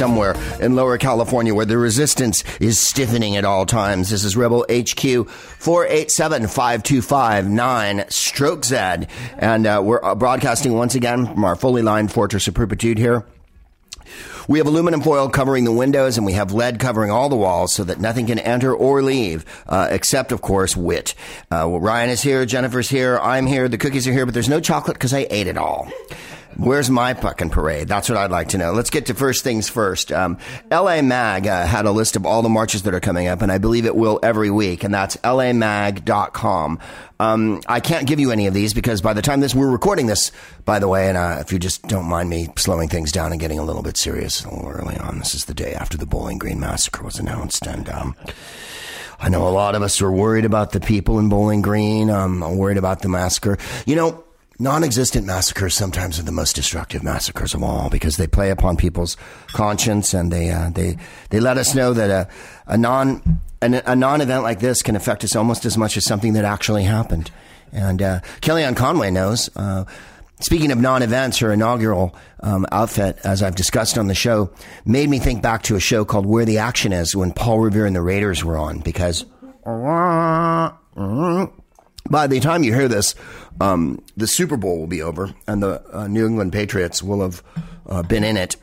somewhere in Lower California where the resistance is stiffening at all times. This is Rebel HQ 487 525 9 stroke Z. And uh, we're uh, broadcasting once again from our fully lined Fortress of Perpetude here. We have aluminum foil covering the windows and we have lead covering all the walls so that nothing can enter or leave, uh, except, of course, wit. Uh, well, Ryan is here, Jennifer's here, I'm here, the cookies are here, but there's no chocolate because I ate it all. Where's my fucking parade? That's what I'd like to know. Let's get to first things first. Um, LA Mag uh, had a list of all the marches that are coming up, and I believe it will every week, and that's lamag.com. Um, I can't give you any of these because by the time this, we're recording this, by the way, and uh, if you just don't mind me slowing things down and getting a little bit serious a little early on, this is the day after the Bowling Green massacre was announced, and um, I know a lot of us are worried about the people in Bowling Green. Um, worried about the massacre. You know, non-existent massacres sometimes are the most destructive massacres of all because they play upon people's conscience and they uh, they they let us know that a, a non an, a non-event like this can affect us almost as much as something that actually happened. And uh, Kellyanne Conway knows. Uh, Speaking of non-events, her inaugural um, outfit, as I've discussed on the show, made me think back to a show called Where the Action Is when Paul Revere and the Raiders were on because by the time you hear this, um, the Super Bowl will be over, and the uh, New England Patriots will have uh, been in it.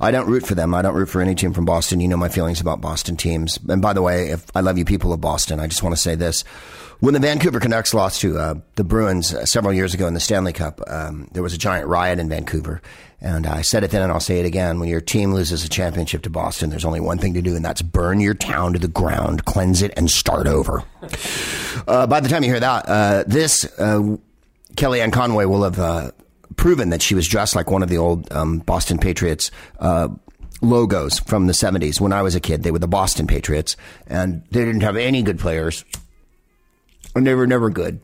I don't root for them. I don't root for any team from Boston. You know my feelings about Boston teams. And by the way, if I love you people of Boston, I just want to say this. When the Vancouver Canucks lost to uh, the Bruins uh, several years ago in the Stanley Cup, um, there was a giant riot in Vancouver. And I said it then and I'll say it again. When your team loses a championship to Boston, there's only one thing to do, and that's burn your town to the ground, cleanse it, and start over. Uh, by the time you hear that, uh, this uh, Kellyanne Conway will have uh, proven that she was dressed like one of the old um, Boston Patriots logos from the 70s. When I was a kid, they were the Boston Patriots, and they didn't have any good players, and they were never good.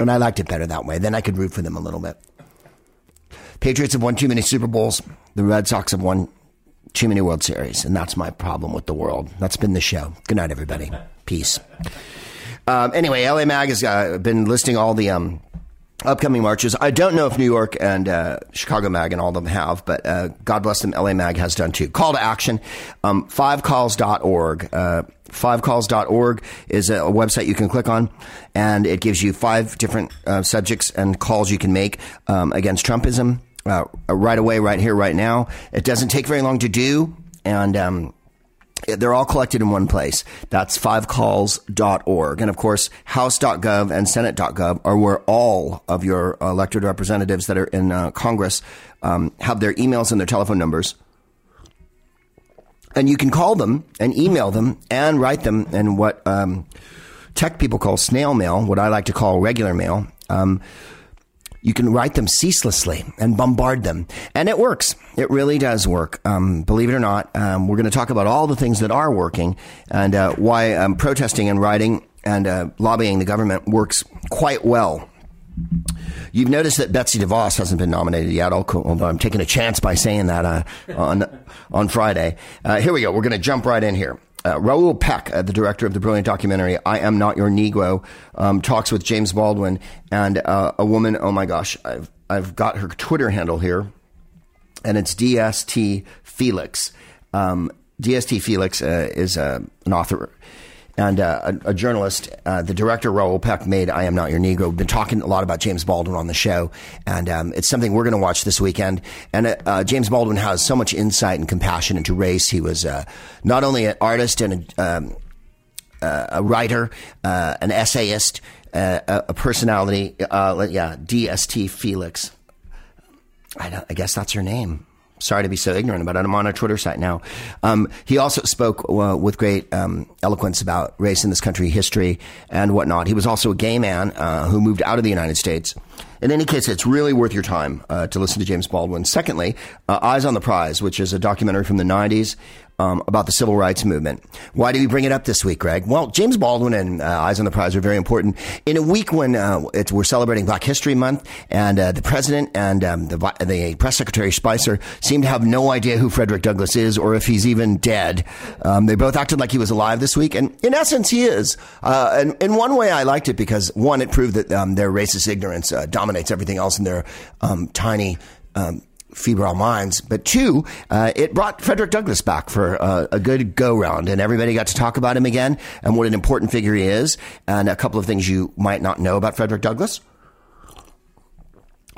And I liked it better that way. Then I could root for them a little bit. Patriots have won too many Super Bowls. The Red Sox have won too many World Series, and that's my problem with the world. That's been the show. Good night, everybody. Peace. Um, anyway, LA Mag has uh, been listing all the um, upcoming marches. I don't know if New York and uh, Chicago Mag and all of them have, but uh, God bless them, LA Mag has done too. Call to action, um, fivecalls.org. Uh, fivecalls.org is a, website you can click on, and it gives you five different uh, subjects and calls you can make um, against Trumpism. Uh, right away, right here, right now. It doesn't take very long to do, and um, they're all collected in one place. That's fivecalls.org. And of course, house.gov and senate.gov are where all of your elected representatives that are in uh, Congress um, have their emails and their telephone numbers. And you can call them and email them and write them in what um, tech people call snail mail, what I like to call regular mail. Um, you can write them ceaselessly and bombard them. And it works. It really does work. Um, believe it or not, um, we're going to talk about all the things that are working and uh, why um, protesting and writing and uh, lobbying the government works quite well. You've noticed that Betsy DeVos hasn't been nominated yet, although I'm taking a chance by saying that uh, on, on Friday. Uh, here we go. We're going to jump right in here. Uh, Raoul Peck, uh, the director of the brilliant documentary "I Am Not Your Negro," um, talks with James Baldwin and uh, a woman. Oh my gosh, I've I've got her Twitter handle here, and it's DST Felix. Um, DST Felix uh, is uh, an author and uh, a, a, journalist, uh, the director Raoul Peck made "I Am Not Your Negro." Been talking a lot about James Baldwin on the show, and um, it's something we're going to watch this weekend. And uh, uh, James Baldwin has so much insight and compassion into race. He was uh, not only an artist and a, um, uh, a writer, an essayist, a, a, personality. yeah, DST Felix. I, I guess that's her name sorry to be so ignorant about it. I'm on a Twitter site now. Um, he also spoke uh, with great um, eloquence about race in this country, history, and whatnot. He was also a gay man uh, who moved out of the United States. In any case, it's really worth your time uh, to listen to James Baldwin. Secondly, uh, Eyes on the Prize, which is a documentary from the 90s um, about the civil rights movement. Why do we bring it up this week, Greg? Well, James Baldwin and uh, Eyes on the Prize are very important. In a week when uh, we're celebrating Black History Month, and uh, the president and um, the, the press secretary Spicer seem to have no idea who Frederick Douglass is or if he's even dead. Um, they both acted like he was alive this week, and in essence, he is. Uh, and in one way, I liked it because one, it proved that um, their racist ignorance uh, dominates everything else in their um, tiny um, febrile minds, but two, uh, it brought Frederick Douglass back for uh, a good go round, and everybody got to talk about him again and what an important figure he is, and a couple of things you might not know about Frederick Douglass.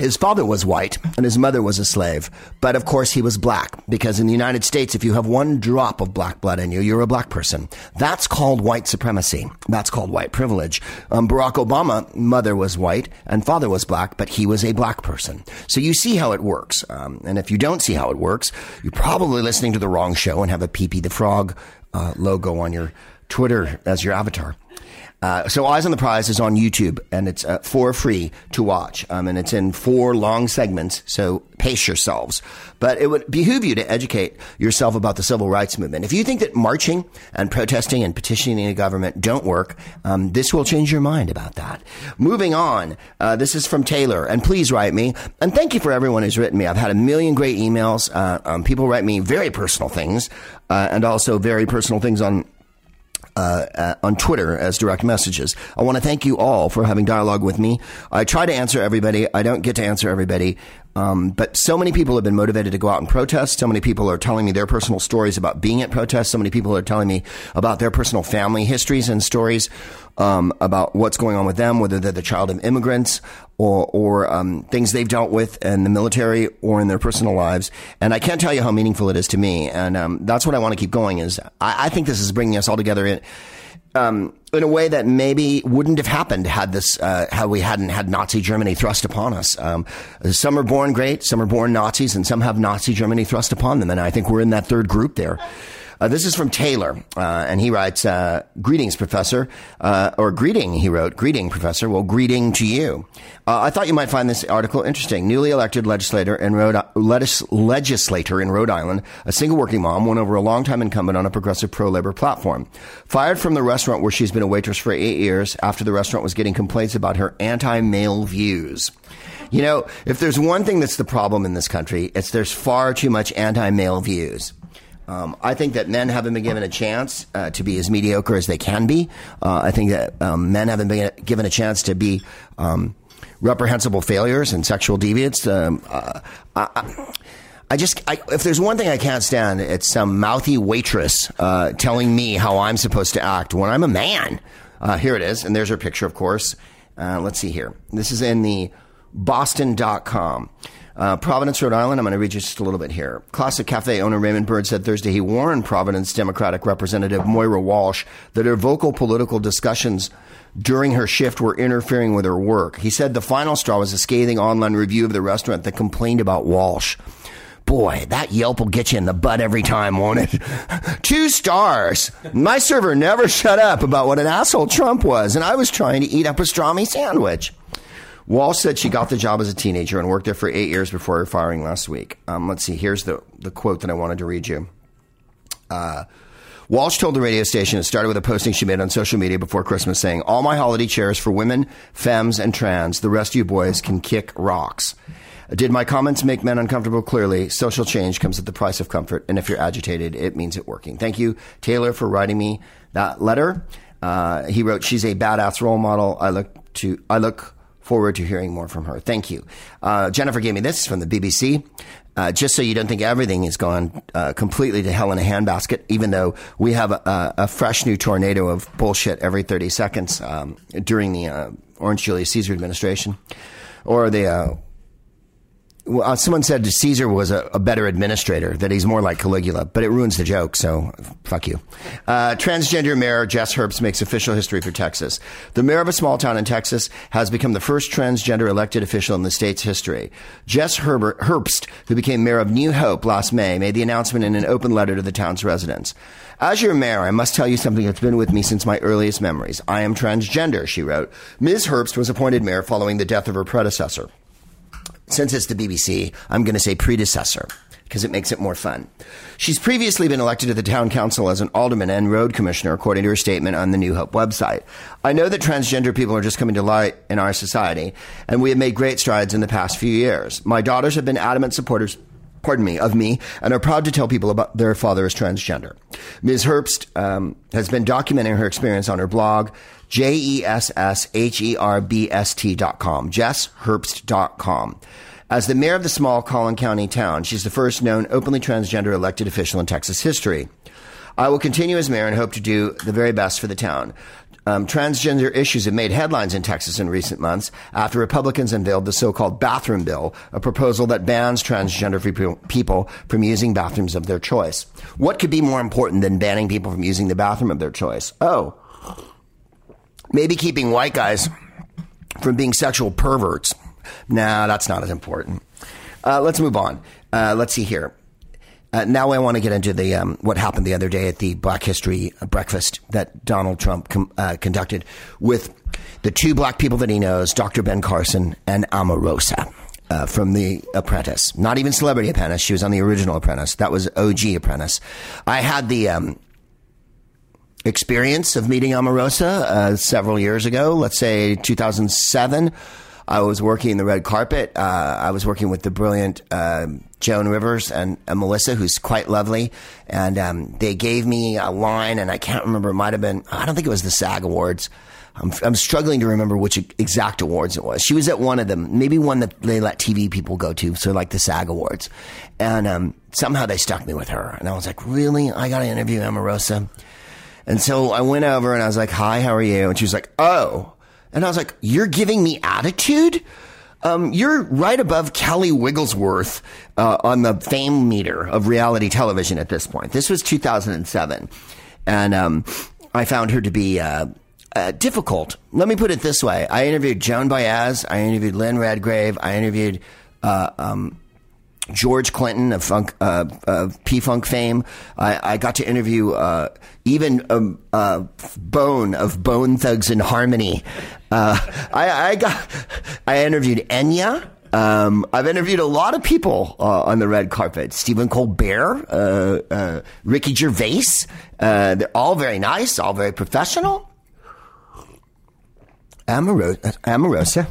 His father was white and his mother was a slave, but of course he was black because in the United States, if you have one drop of black blood in you, you're a black person. That's called white supremacy. That's called white privilege. Um, Barack Obama, mother was white and father was black, but he was a black person. So you see how it works. Um, and if you don't see how it works, you're probably listening to the wrong show and have a Pepe the Frog uh, logo on your Twitter as your avatar. Uh, so Eyes on the Prize is on YouTube and it's uh, for free to watch. Um, and it's in four long segments. So pace yourselves. But it would behoove you to educate yourself about the civil rights movement. If you think that marching and protesting and petitioning the government don't work, um, this will change your mind about that. Moving on, uh, this is from Taylor, and please write me. And thank you for everyone who's written me. I've had a million great emails. Uh, um, people write me very personal things, uh, and also very personal things on uh, uh, on Twitter as direct messages. I want to thank you all for having dialogue with me. I try to answer everybody. I don't get to answer everybody. Um, but so many people have been motivated to go out and protest. So many people are telling me their personal stories about being at protests. So many people are telling me about their personal family histories and stories um, about what's going on with them, whether they're the child of immigrants or, or um, things they've dealt with in the military or in their personal lives. And I can't tell you how meaningful it is to me. And um, that's what I want to keep going. Is I, I think this is bringing us all together in um, in a way that maybe wouldn't have happened had this uh, had we hadn't had Nazi Germany thrust upon us. Um, some are born great, some are born Nazis, and some have Nazi Germany thrust upon them. And I think we're in that third group there. Uh, this is from Taylor, uh, and he writes, uh, "Greetings, Professor," uh, or "Greeting." He wrote, "Greeting, Professor." Well, greeting to you. Uh, I thought you might find this article interesting. Newly elected legislator in Rhode, legislator in Rhode Island, a single working mom, won over a longtime incumbent on a progressive pro-labor platform. Fired from the restaurant where she's been a waitress for eight years after the restaurant was getting complaints about her anti-male views. You know, if there's one thing that's the problem in this country, it's there's far too much anti-male views. Um, I think that men haven't been given a chance uh, to be as mediocre as they can be. Uh, I think that um, men haven't been given a chance to be um, reprehensible failures and sexual deviants. Um, uh, I, I, just, I, if there's one thing I can't stand, it's some mouthy waitress uh, telling me how I'm supposed to act when I'm a man. Uh, here it is, and there's her picture, of course. Uh, let's see here. This is in the Boston.com. Uh, Providence, Rhode Island. I'm going to read you just a little bit here. Classic Cafe owner Raymond Bird said Thursday he warned Providence Democratic Representative Moira Walsh that her vocal political discussions during her shift were interfering with her work. He said the final straw was a scathing online review of the restaurant that complained about Walsh. Boy, that Yelp will get you in the butt every time, won't it? Two stars. My server never shut up about what an asshole Trump was, and I was trying to eat a pastrami sandwich. Walsh said she got the job as a teenager and worked there for eight years before her firing last week. Um, let's see. Here's the, the quote that I wanted to read you. Uh, Walsh told the radio station it started with a posting she made on social media before Christmas saying, All my holiday chairs for women, femmes, and trans. The rest of you boys can kick rocks. Did my comments make men uncomfortable? Clearly, social change comes at the price of comfort. And if you're agitated, it means it working. Thank you, Taylor, for writing me that letter. Uh, he wrote, She's a badass role model. I look to, I look forward to hearing more from her. Thank you. Uh, Jennifer gave me this from the BBC. Uh, just so you don't think everything has gone uh, completely to hell in a handbasket, even though we have a, a fresh new tornado of bullshit every 30 seconds um, during the uh, Orange Julius Caesar administration or the uh, someone said Caesar was a, a, better administrator, that he's more like Caligula, but it ruins the joke, so fuck you. Uh, transgender mayor Jess Herbst makes official history for Texas. The mayor of a small town in Texas has become the first transgender elected official in the state's history. Jess Herbert, Herbst, who became mayor of New Hope last May, made the announcement in an open letter to the town's residents. As your mayor, I must tell you something that's been with me since my earliest memories. I am transgender, she wrote. Ms. Herbst was appointed mayor following the death of her predecessor since it's the BBC, I'm going to say predecessor because it makes it more fun. She's previously been elected to the town council as an alderman and road commissioner, according to her statement on the New Hope website. I know that transgender people are just coming to light in our society, and we have made great strides in the past few years. My daughters have been adamant supporters pardon me, of me, and are proud to tell people about their father is transgender. Ms. Herbst um, has been documenting her experience on her blog, J E S S H E R B S T dot com, jessherbst dot com. As the mayor of the small Collin County town, she's the first known openly transgender elected official in Texas history. I will continue as mayor and hope to do the very best for the town. Um, transgender issues have made headlines in Texas in recent months after Republicans unveiled the so-called bathroom bill, a proposal that bans transgender people from using bathrooms of their choice. What could be more important than banning people from using the bathroom of their choice? Oh, maybe keeping white guys from being sexual perverts. Nah, that's not as important. Uh, let's move on. Uh, let's see here. Uh, now I want to get into the um, what happened the other day at the Black History breakfast that Donald Trump com- uh, conducted with the two black people that he knows, Dr. Ben Carson and Omarosa. Uh, from The Apprentice, not even Celebrity Apprentice. She was on the original Apprentice. That was OG Apprentice. I had the um, experience of meeting Omarosa uh, several years ago. Let's say 2007. I was working the red carpet. Uh, I was working with the brilliant uh, Joan Rivers and Melissa, who's quite lovely. And um, they gave me a line, and I can't remember. It might have been, I don't think it was the SAG Awards. I'm, I'm, struggling to remember which exact awards it was. She was at one of them, maybe one that they let TV people go to, so like the SAG Awards. And um, somehow they stuck me with her. And I was like, really? I got to interview Omarosa? And so I went over and I was like, hi, how are you? And she was like, oh. And I was like, you're giving me attitude? Um, you're right above Kelly Wiglesworth uh, on the fame meter of reality television at this point. This was 2007. And um, I found her to be uh, uh, difficult. Let me put it this way I interviewed Joan Baez, I interviewed Lynn Redgrave, I interviewed uh, um, George Clinton of funk, uh, of P Funk fame. I, I, got to interview uh, even um, uh, Bone of Bone Thugs-n-Harmony. Uh, I, I, got I interviewed Enya. Um, I've interviewed a lot of people uh, on the red carpet. Stephen Colbert, uh, Ricky Gervais. they're all very nice, all very professional. Omarosa, Omarosa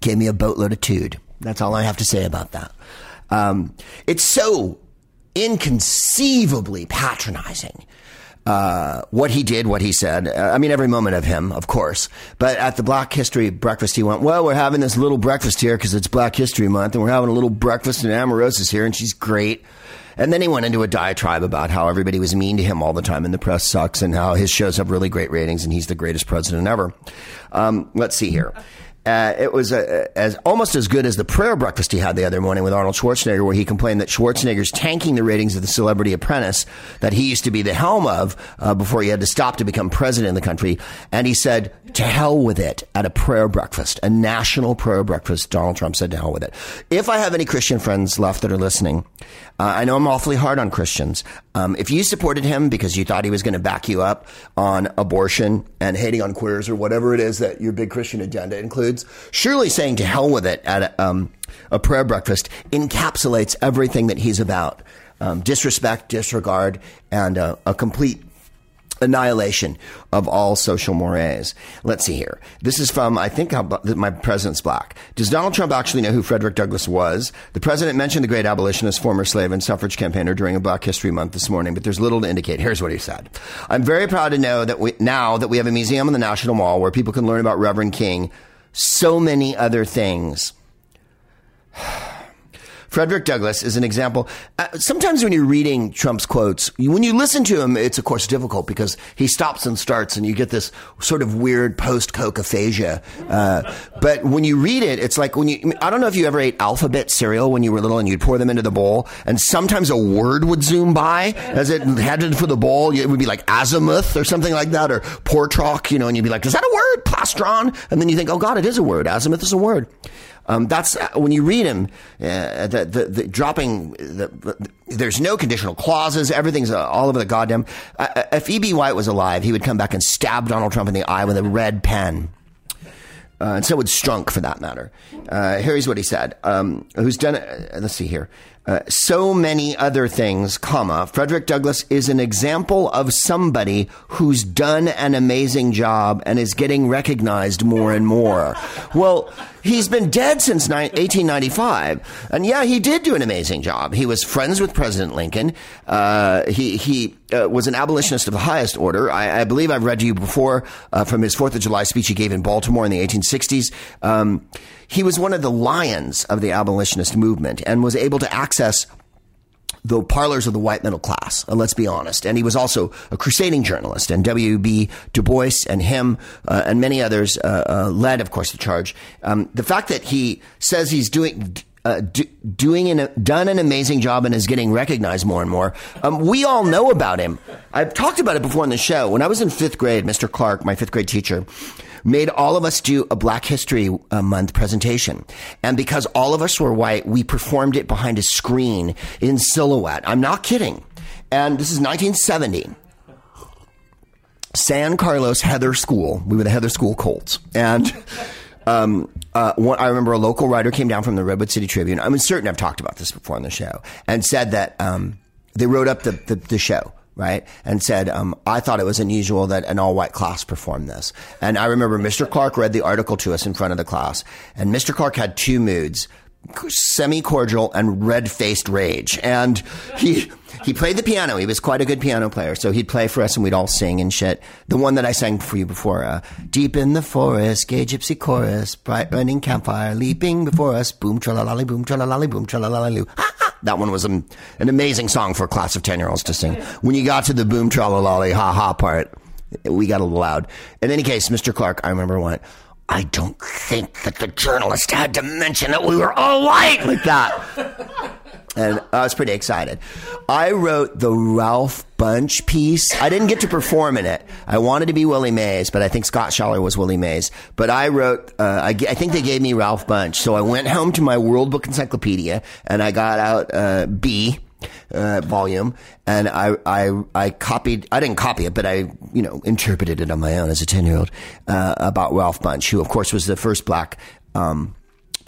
gave me a boatload of tude. That's all I have to say about that. Um, it's so inconceivably patronizing. Uh, what he did, what he said. Uh, I mean, every moment of him, of course. But at the Black History breakfast, he went, well, we're having this little breakfast here because it's Black History Month and we're having a little breakfast and Omarosa's here and she's great. And then he went into a diatribe about how everybody was mean to him all the time and the press sucks and how his shows have really great ratings and he's the greatest president ever. Um, let's see here. Uh, it was uh, as almost as good as the prayer breakfast he had the other morning with Arnold Schwarzenegger, where he complained that Schwarzenegger's tanking the ratings of the Celebrity Apprentice that he used to be the helm of uh, before he had to stop to become president in the country. And he said, "To hell with it!" At a prayer breakfast, a national prayer breakfast, Donald Trump said, "To hell with it." If I have any Christian friends left that are listening, uh, I know I'm awfully hard on Christians. Um, if you supported him because you thought he was going to back you up on abortion and hating on queers or whatever it is that your big Christian agenda includes, surely saying to hell with it at a, um, a prayer breakfast encapsulates everything that he's about. Um, disrespect, disregard, and uh, a complete annihilation of all social mores. Let's see here. This is from, I think, my president's black. Does Donald Trump actually know who Frederick Douglass was? The president mentioned the great abolitionist, former slave, and suffrage campaigner during a Black History Month this morning, but there's little to indicate. Here's what he said. I'm very proud to know that we, now that we have a museum in the National Mall where people can learn about Reverend King, so many other things. Frederick Douglass is an example. Uh, sometimes when you're reading Trump's quotes, when you listen to him, it's of course difficult because he stops and starts and you get this sort of weird post Coke aphasia. Uh, but when you read it, it's like when you, I don't know if you ever ate alphabet cereal when you were little and you'd pour them into the bowl and sometimes a word would zoom by as it headed for the bowl. It would be like azimuth or something like that or portrock, you know, and you'd be like, is that a word? Plastron? And then you think, oh God, it is a word. Azimuth is a word. Um, that's uh, when you read him, uh, the, the, the, dropping, the, there's no conditional clauses. Everything's uh, all over the goddamn. Uh, uh if E.B. White was alive, he would come back and stab Donald Trump in the eye with a red pen. Uh, and so would Strunk, for that matter. here's what he said. Um, who's done? Let's see here. Uh, so many other things, comma, Frederick Douglass is an example of somebody who's done an amazing job and is getting recognized more and more. Well, he's been dead since 1895, and yeah, he did do an amazing job. He was friends with President Lincoln. Uh, he he uh, was an abolitionist of the highest order. I, I believe I've read to you before uh, from his Fourth of July speech he gave in Baltimore in the 1860s. Um, he was one of the lions of the abolitionist movement and was able to access the parlors of the white middle class. Uh, let's be honest. And he was also a crusading journalist. And W.B. Du Bois and him uh, and many others uh, uh, led, of course, the charge. Um, the fact that he says he's doing. Uh, do, doing an, done an amazing job and is getting recognized more and more. Um, we all know about him. I've talked about it before on the show. When I was in fifth grade, Mr. Clark, my fifth grade teacher, made all of us do a Black History uh, Month presentation. And because all of us were white, we performed it behind a screen in silhouette. I'm not kidding. And this is 1970. San Carlos Heather School. We were the Heather School Colts. And um, uh, one, I remember a local writer came down from the Redwood City Tribune. I'm certain I've talked about this before on the show, and said that um, they wrote up the, the, the show right? And said, um, I thought it was unusual that an all white class performed this. And I remember Mr. Clark read the article to us in front of the class, and Mr. Clark had two moods semi cordial and red faced rage. And he, he played the piano. He was quite a good piano player. So he'd play for us and we'd all sing and shit. The one that I sang for you before, uh, Deep in the forest, gay gypsy chorus, bright burning campfire, leaping before us, boom, tralalali, boom, tralalali, boom, tralalali, loo. That one was an, an amazing song for a class of 10 year olds to sing. When you got to the boom, tralalali, ha ha part, we got a little loud. In any case, Mr. Clark, I remember went, I don't think that the journalist had to mention that we were all white like that. and I was pretty excited. I wrote the Ralph Bunche piece. I didn't get to perform in it. I wanted to be Willie Mays, but I think Scott Schaller was Willie Mays. But I wrote, uh, I, I, think they gave me Ralph Bunche. So I went home to my World Book Encyclopedia and I got out uh, B uh, volume, and I, I, I copied. I didn't copy it, but I, you know, interpreted it on my own as a ten year old uh, about Ralph Bunche, who, of course, was the first black. Um,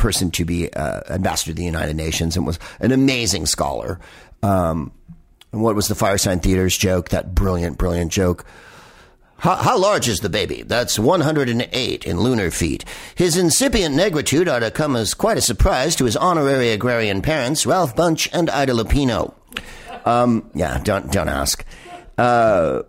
person to be uh, ambassador to the United Nations and was an amazing scholar. Um, and what was the Firesign Theatre's joke? That brilliant, brilliant joke. How, how, large is the baby? That's 108 in lunar feet. His incipient negritude ought to come as quite a surprise to his honorary agrarian parents, Ralph Bunche and Ida Lupino. Um, yeah, don't don't ask. Uh,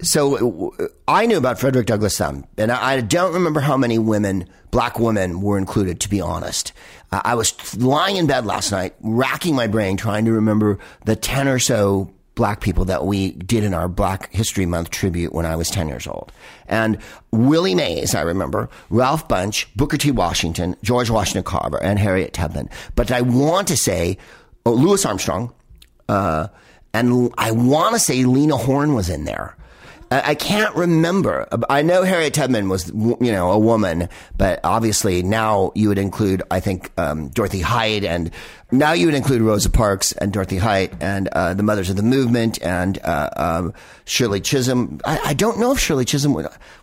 so I knew about Frederick Douglass Thumb, and I, don't remember how many women, black women, were included. To be honest, uh, I was lying in bed last night, racking my brain, trying to remember the ten or so black people that we did in our Black History Month tribute when I was 10 years old. And Willie Mays, I remember, Ralph Bunche, Booker T. Washington, George Washington Carver, and Harriet Tubman. But I want to say oh, Louis Armstrong, uh, and I want to say Lena Horne was in there. I can't remember. I know Harriet Tubman was, you know, a woman, but obviously now you would include, I think, um, Dorothy Height, and now you would include Rosa Parks and Dorothy Height and uh, the Mothers of the Movement and uh, um, Shirley Chisholm. I, I, don't know if Shirley Chisholm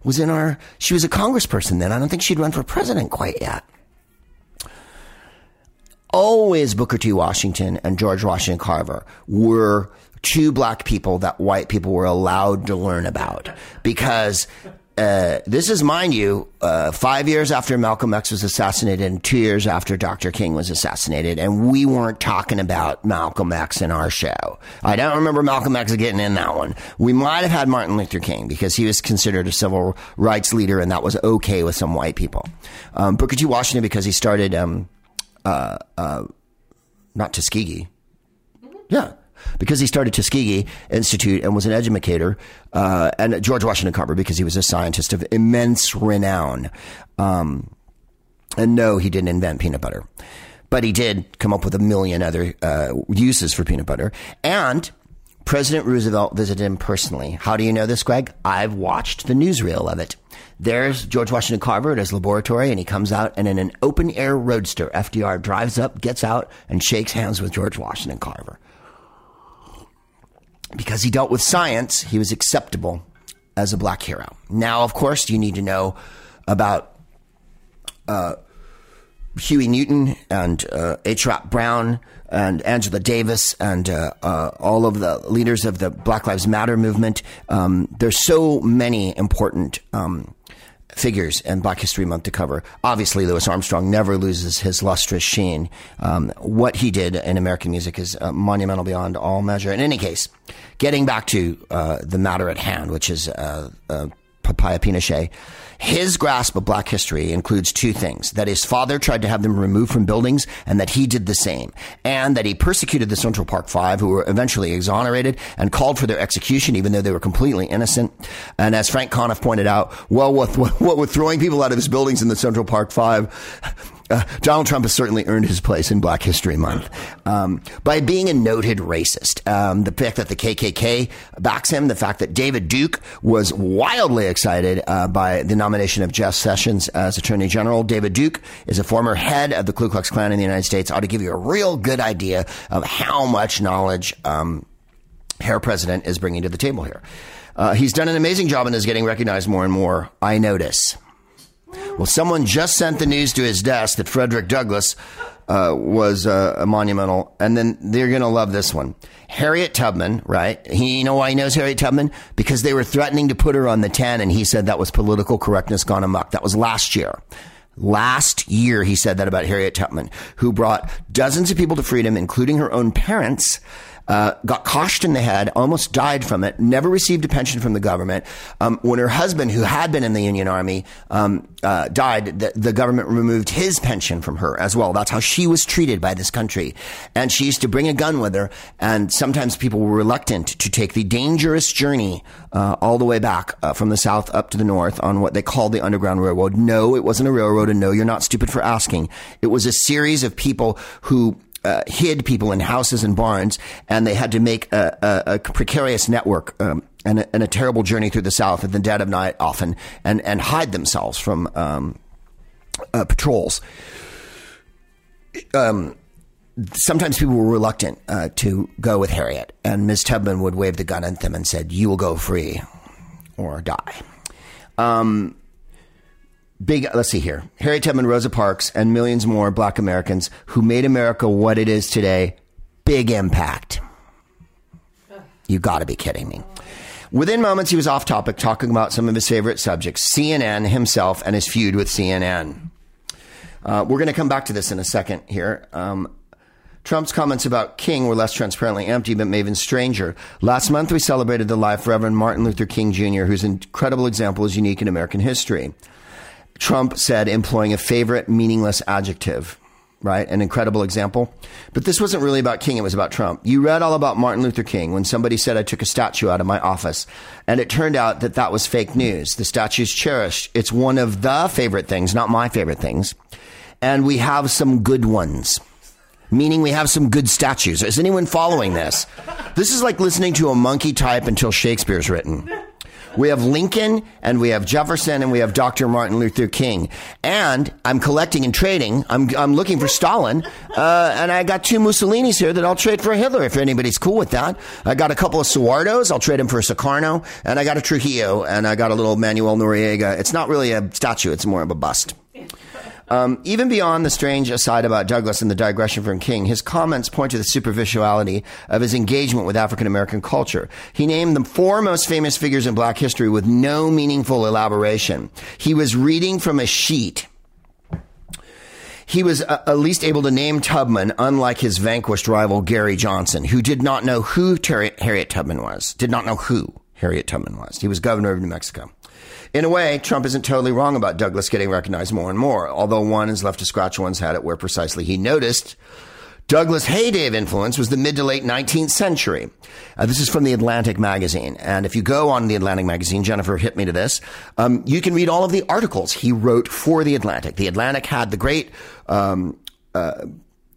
was in our. She was a congressperson then. I don't think she'd run for president quite yet. Always Booker T. Washington and George Washington Carver were two black people that white people were allowed to learn about because uh, this is, mind you, uh, five years after Malcolm X was assassinated and two years after Dr. King was assassinated, and we weren't talking about Malcolm X in our show. I don't remember Malcolm X getting in that one. We might have had Martin Luther King because he was considered a civil rights leader, and that was okay with some white people. Um, Booker T. Washington because he started, um, uh, uh not Tuskegee. Yeah, because he started Tuskegee Institute and was an educator, uh, and George Washington Carver because he was a scientist of immense renown. Um, and no, he didn't invent peanut butter, but he did come up with a million other uh, uses for peanut butter. And President Roosevelt visited him personally. How do you know this, Greg? I've watched the newsreel of it. There's George Washington Carver at his laboratory, and he comes out, and in an open air roadster, FDR drives up, gets out, and shakes hands with George Washington Carver because he dealt with science, he was acceptable as a black hero. Now, of course, you need to know about uh, Huey Newton and uh, H. Brown and Angela Davis and uh, uh, all of the leaders of the Black Lives Matter movement. Um, there's so many important um, figures in Black History Month to cover. Obviously, Louis Armstrong never loses his lustrous sheen. Um, what he did in American music is uh, monumental beyond all measure. In any case, getting back to uh, the matter at hand, which is uh, uh Papaya Pinochet. His grasp of black history includes two things that his father tried to have them removed from buildings and that he did the same, and that he persecuted the Central Park Five, who were eventually exonerated and called for their execution, even though they were completely innocent. And as Frank Conniff pointed out, well, with, what with throwing people out of his buildings in the Central Park Five, uh, Donald Trump has certainly earned his place in Black History Month um, by being a noted racist. Um, the fact that the KKK backs him, the fact that David Duke was wildly excited uh, by the nomination of Jeff Sessions as Attorney General. David Duke is a former head of the Ku Klux Klan in the United States. Ought to give you a real good idea of how much knowledge um, Herr President is bringing to the table here. Uh, he's done an amazing job and is getting recognized more and more. I notice. Well, someone just sent the news to his desk that Frederick Douglass uh, was uh, a monumental, and then they're going to love this one. Harriet Tubman, right? He, you know why he knows Harriet Tubman? Because they were threatening to put her on the 10, and he said that was political correctness gone amok. That was last year. Last year, he said that about Harriet Tubman, who brought dozens of people to freedom, including her own parents, uh, got coshed in the head, almost died from it, never received a pension from the government. Um, when her husband, who had been in the Union Army, um, uh, died, the, the, government removed his pension from her as well. That's how she was treated by this country. And she used to bring a gun with her, and sometimes people were reluctant to take the dangerous journey uh, all the way back uh, from the south up to the north on what they called the Underground Railroad. No, it wasn't a railroad, and no, you're not stupid for asking. It was a series of people who uh, hid people in houses and barns, and they had to make a, a, a precarious network um, and, a, and, a, terrible journey through the South at the dead of night, often, and, and hide themselves from um, uh, patrols. Um, sometimes people were reluctant uh, to go with Harriet, and Ms. Tubman would wave the gun at them and said, "You will go free or die." Um, big, let's see here. Harriet Tubman, Rosa Parks, and millions more black Americans who made America what it is today. Big impact. You gotta be kidding me. Within moments, he was off topic talking about some of his favorite subjects CNN himself and his feud with CNN. Uh, we're going to come back to this in a second here. Um, Trump's comments about King were less transparently empty, but Maven stranger. Last month, we celebrated the life of Reverend Martin Luther King Jr., whose incredible example is unique in American history. Trump said employing a favorite meaningless adjective right? An incredible example. But this wasn't really about King, it was about Trump. You read all about Martin Luther King when somebody said I took a statue out of my office. And it turned out that that was fake news. The statue's cherished. It's one of the favorite things, not my favorite things. And we have some good ones. Meaning we have some good statues. Is anyone following this? This is like listening to a monkey type until Shakespeare's written. We have Lincoln and we have Jefferson and we have Dr. Martin Luther King. And I'm collecting and trading. I'm, I'm looking for Stalin. Uh, and I got two Mussolinis here that I'll trade for Hitler if anybody's cool with that. I got a couple of Suhartos. I'll trade him for a Sukarno. And I got a Trujillo and I got a little Manuel Noriega. It's not really a statue. It's more of a bust. Um, even beyond the strange aside about Douglass and the digression from King, his comments point to the superficiality of his engagement with African American culture. He named the four most famous figures in black history with no meaningful elaboration. He was reading from a sheet. He was uh, at least able to name Tubman, unlike his vanquished rival Gary Johnson, who did not know who Terry, Harriet Tubman was. Did not know who Harriet Tubman was. He was governor of New Mexico. In a way, Trump isn't totally wrong about Douglass getting recognized more and more, although one is left to scratch one's head at where precisely he noticed Douglass' heyday of influence was the mid to late 19th century. Uh, this is from the Atlantic magazine. And if you go on the Atlantic magazine, Jennifer hit me to this, um, you can read all of the articles he wrote for the Atlantic. The Atlantic had the great um, uh,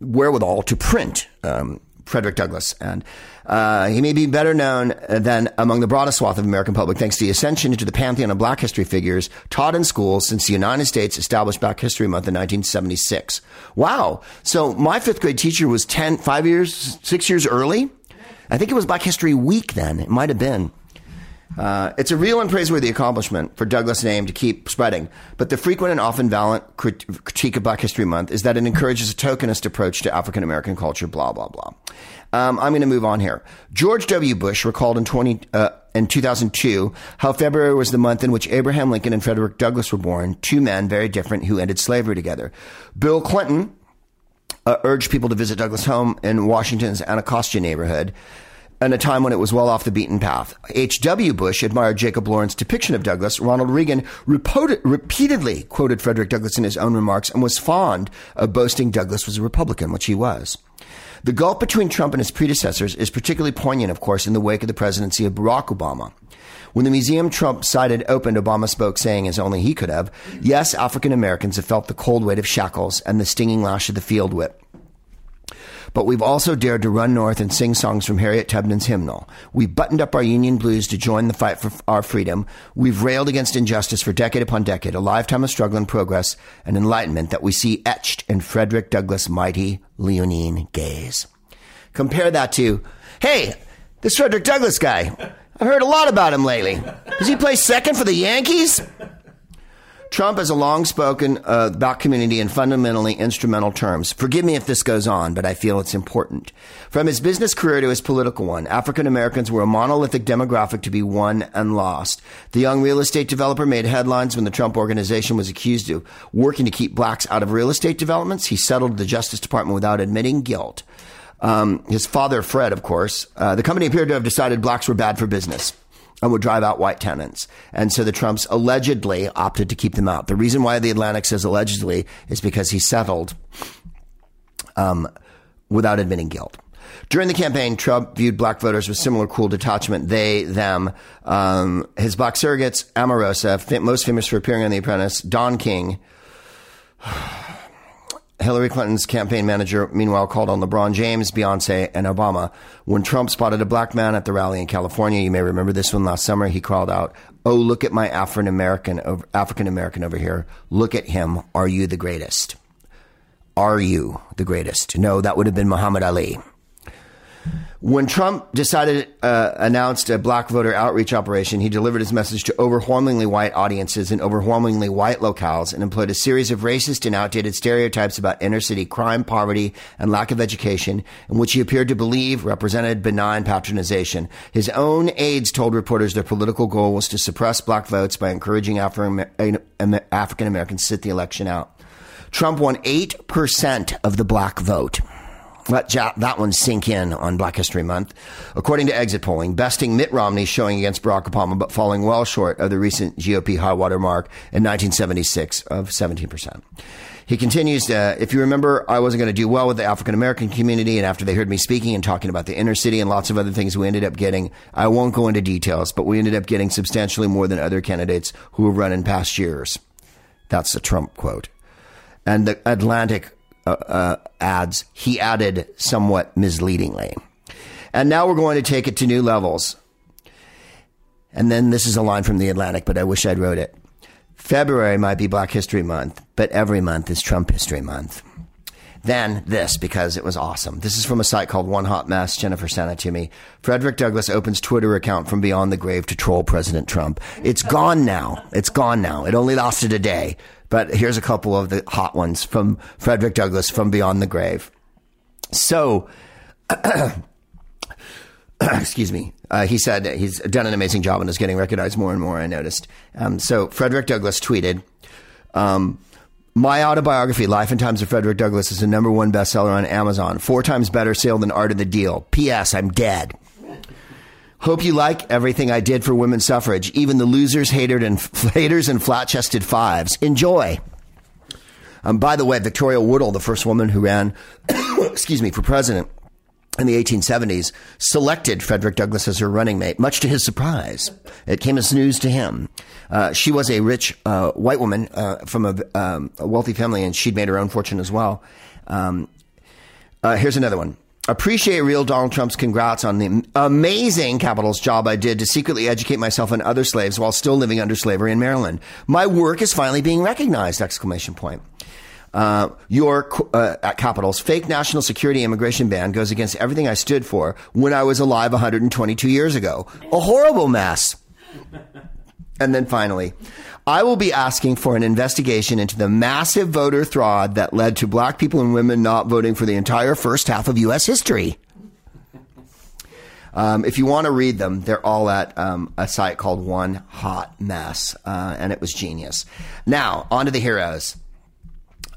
wherewithal to print um, Frederick Douglass. And uh, he may be better known than among the broadest swath of American public thanks to the ascension into the pantheon of black history figures taught in schools since the United States established Black History Month in 1976. Wow. So my fifth grade teacher was 10, five years, six years early. I think it was Black History Week then. It might have been. Uh, it's a real and praiseworthy accomplishment for Douglass' name to keep spreading, but the frequent and often violent crit- critique of Black History Month is that it encourages a tokenist approach to African American culture, blah, blah, blah. Um, I'm going to move on here. George W. Bush recalled in 20, uh, in 2002 how February was the month in which Abraham Lincoln and Frederick Douglass were born, two men very different who ended slavery together. Bill Clinton uh, urged people to visit Douglass' home in Washington's Anacostia neighborhood in a time when it was well off the beaten path. H.W. Bush admired Jacob Lawrence's depiction of Douglass. Ronald Reagan reported, repeatedly quoted Frederick Douglass in his own remarks and was fond of boasting Douglass was a Republican, which he was. The gulf between Trump and his predecessors is particularly poignant, of course, in the wake of the presidency of Barack Obama. When the museum Trump cited opened, Obama spoke, saying, as only he could have, Yes, African Americans have felt the cold weight of shackles and the stinging lash of the field whip. But we've also dared to run north and sing songs from Harriet Tubman's hymnal. We've buttoned up our Union blues to join the fight for our freedom. We've railed against injustice for decade upon decade, a lifetime of struggle and progress and enlightenment that we see etched in Frederick Douglass' mighty leonine gaze. Compare that to, hey, this Frederick Douglass guy. I've heard a lot about him lately. Does he play second for the Yankees? Trump has a long spoken uh, about community in fundamentally instrumental terms. Forgive me if this goes on, but I feel it's important. From his business career to his political one, African Americans were a monolithic demographic to be won and lost. The young real estate developer made headlines when the Trump organization was accused of working to keep blacks out of real estate developments. He settled the Justice Department without admitting guilt. Um, his father, Fred, of course, uh, the company appeared to have decided blacks were bad for business and would drive out white tenants. And so the Trumps allegedly opted to keep them out. The reason why the Atlantic says allegedly is because he settled um, without admitting guilt. During the campaign, Trump viewed black voters with similar cool detachment. They, them. Um, his black surrogates, Omarosa, most famous for appearing on The Apprentice, Don King, Hillary Clinton's campaign manager, meanwhile, called on LeBron James, Beyonce, and Obama. When Trump spotted a black man at the rally in California, you may remember this one last summer, he called out, Oh, look at my African American, African American over here. Look at him. Are you the greatest? Are you the greatest? No, that would have been Muhammad Ali. When Trump decided, uh, announced a black voter outreach operation, he delivered his message to overwhelmingly white audiences in overwhelmingly white locales and employed a series of racist and outdated stereotypes about inner city crime, poverty, and lack of education, in which he appeared to believe represented benign patronization. His own aides told reporters their political goal was to suppress black votes by encouraging African Americans to sit the election out. Trump won 8% of the black vote. Let that one sink in on Black History Month. According to exit polling, besting Mitt Romney showing against Barack Obama, but falling well short of the recent GOP high water mark in 1976 of 17%. He continues, uh, if you remember, I wasn't going to do well with the African American community, and after they heard me speaking and talking about the inner city and lots of other things we ended up getting, I won't go into details, but we ended up getting substantially more than other candidates who have run in past years. That's a Trump quote. And the Atlantic uh, uh, ads, he added somewhat misleadingly. And now we're going to take it to new levels. And then this is a line from The Atlantic, but I wish I'd wrote it. February might be Black History Month, but every month is Trump History Month. Then this, because it was awesome. This is from a site called One Hot Mess. Jennifer sent it to me. Frederick Douglass opens Twitter account from beyond the grave to troll President Trump. It's gone now. It's gone now. It only lasted a day. But here's a couple of the hot ones from Frederick Douglass from Beyond the Grave. So, excuse me. Uh, he said he's done an amazing job and is getting recognized more and more. I noticed. Um, so Frederick Douglass tweeted, um, "My autobiography, Life and Times of Frederick Douglass, is the number one bestseller on Amazon. Four times better sale than Art of the Deal. P.S. I'm dead." Hope you like everything I did for women's suffrage, even the losers, haters, and haters and flat-chested fives. Enjoy. Um, by the way, Victoria Woodhull, the first woman who ran, excuse me, for president in the 1870s, selected Frederick Douglass as her running mate, much to his surprise. It came as news to him. Uh, she was a rich uh, white woman uh, from a, um, a, wealthy family, and she'd made her own fortune as well. Um, uh, here's another one. Appreciate real Donald Trump's congrats on the amazing Capitol's job I did to secretly educate myself and other slaves while still living under slavery in Maryland. My work is finally being recognized! Exclamation point. Uh, your uh, at Capitol's fake national security immigration ban goes against everything I stood for when I was alive 122 years ago. A horrible mess. And then finally, I will be asking for an investigation into the massive voter fraud that led to black people and women not voting for the entire first half of U.S. history. Um, if you want to read them, they're all at um, a site called One Hot Mess, uh, and it was genius. Now, on to the heroes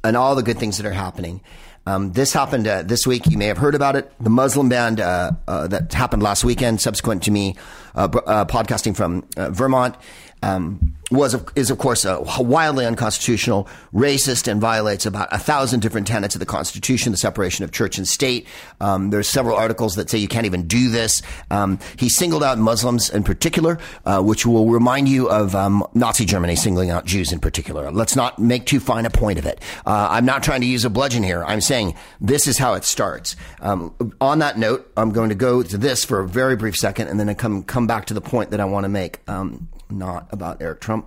and all the good things that are happening. Um, this happened uh, this week. You may have heard about it. The Muslim ban uh, uh, that happened last weekend, subsequent to me uh, uh, podcasting from Vermont um, was is of course a wildly unconstitutional, racist, and violates about a thousand different tenets of the Constitution, the separation of church and state. Um, there's several articles that say you can't even do this. Um, he singled out Muslims in particular, uh, which will remind you of um, Nazi Germany singling out Jews in particular. Let's not make too fine a point of it. Uh, I'm not trying to use a bludgeon here. I'm saying this is how it starts. Um, on that note, I'm going to go to this for a very brief second, and then come come back to the point that I want to make. Um, not about Eric Trump.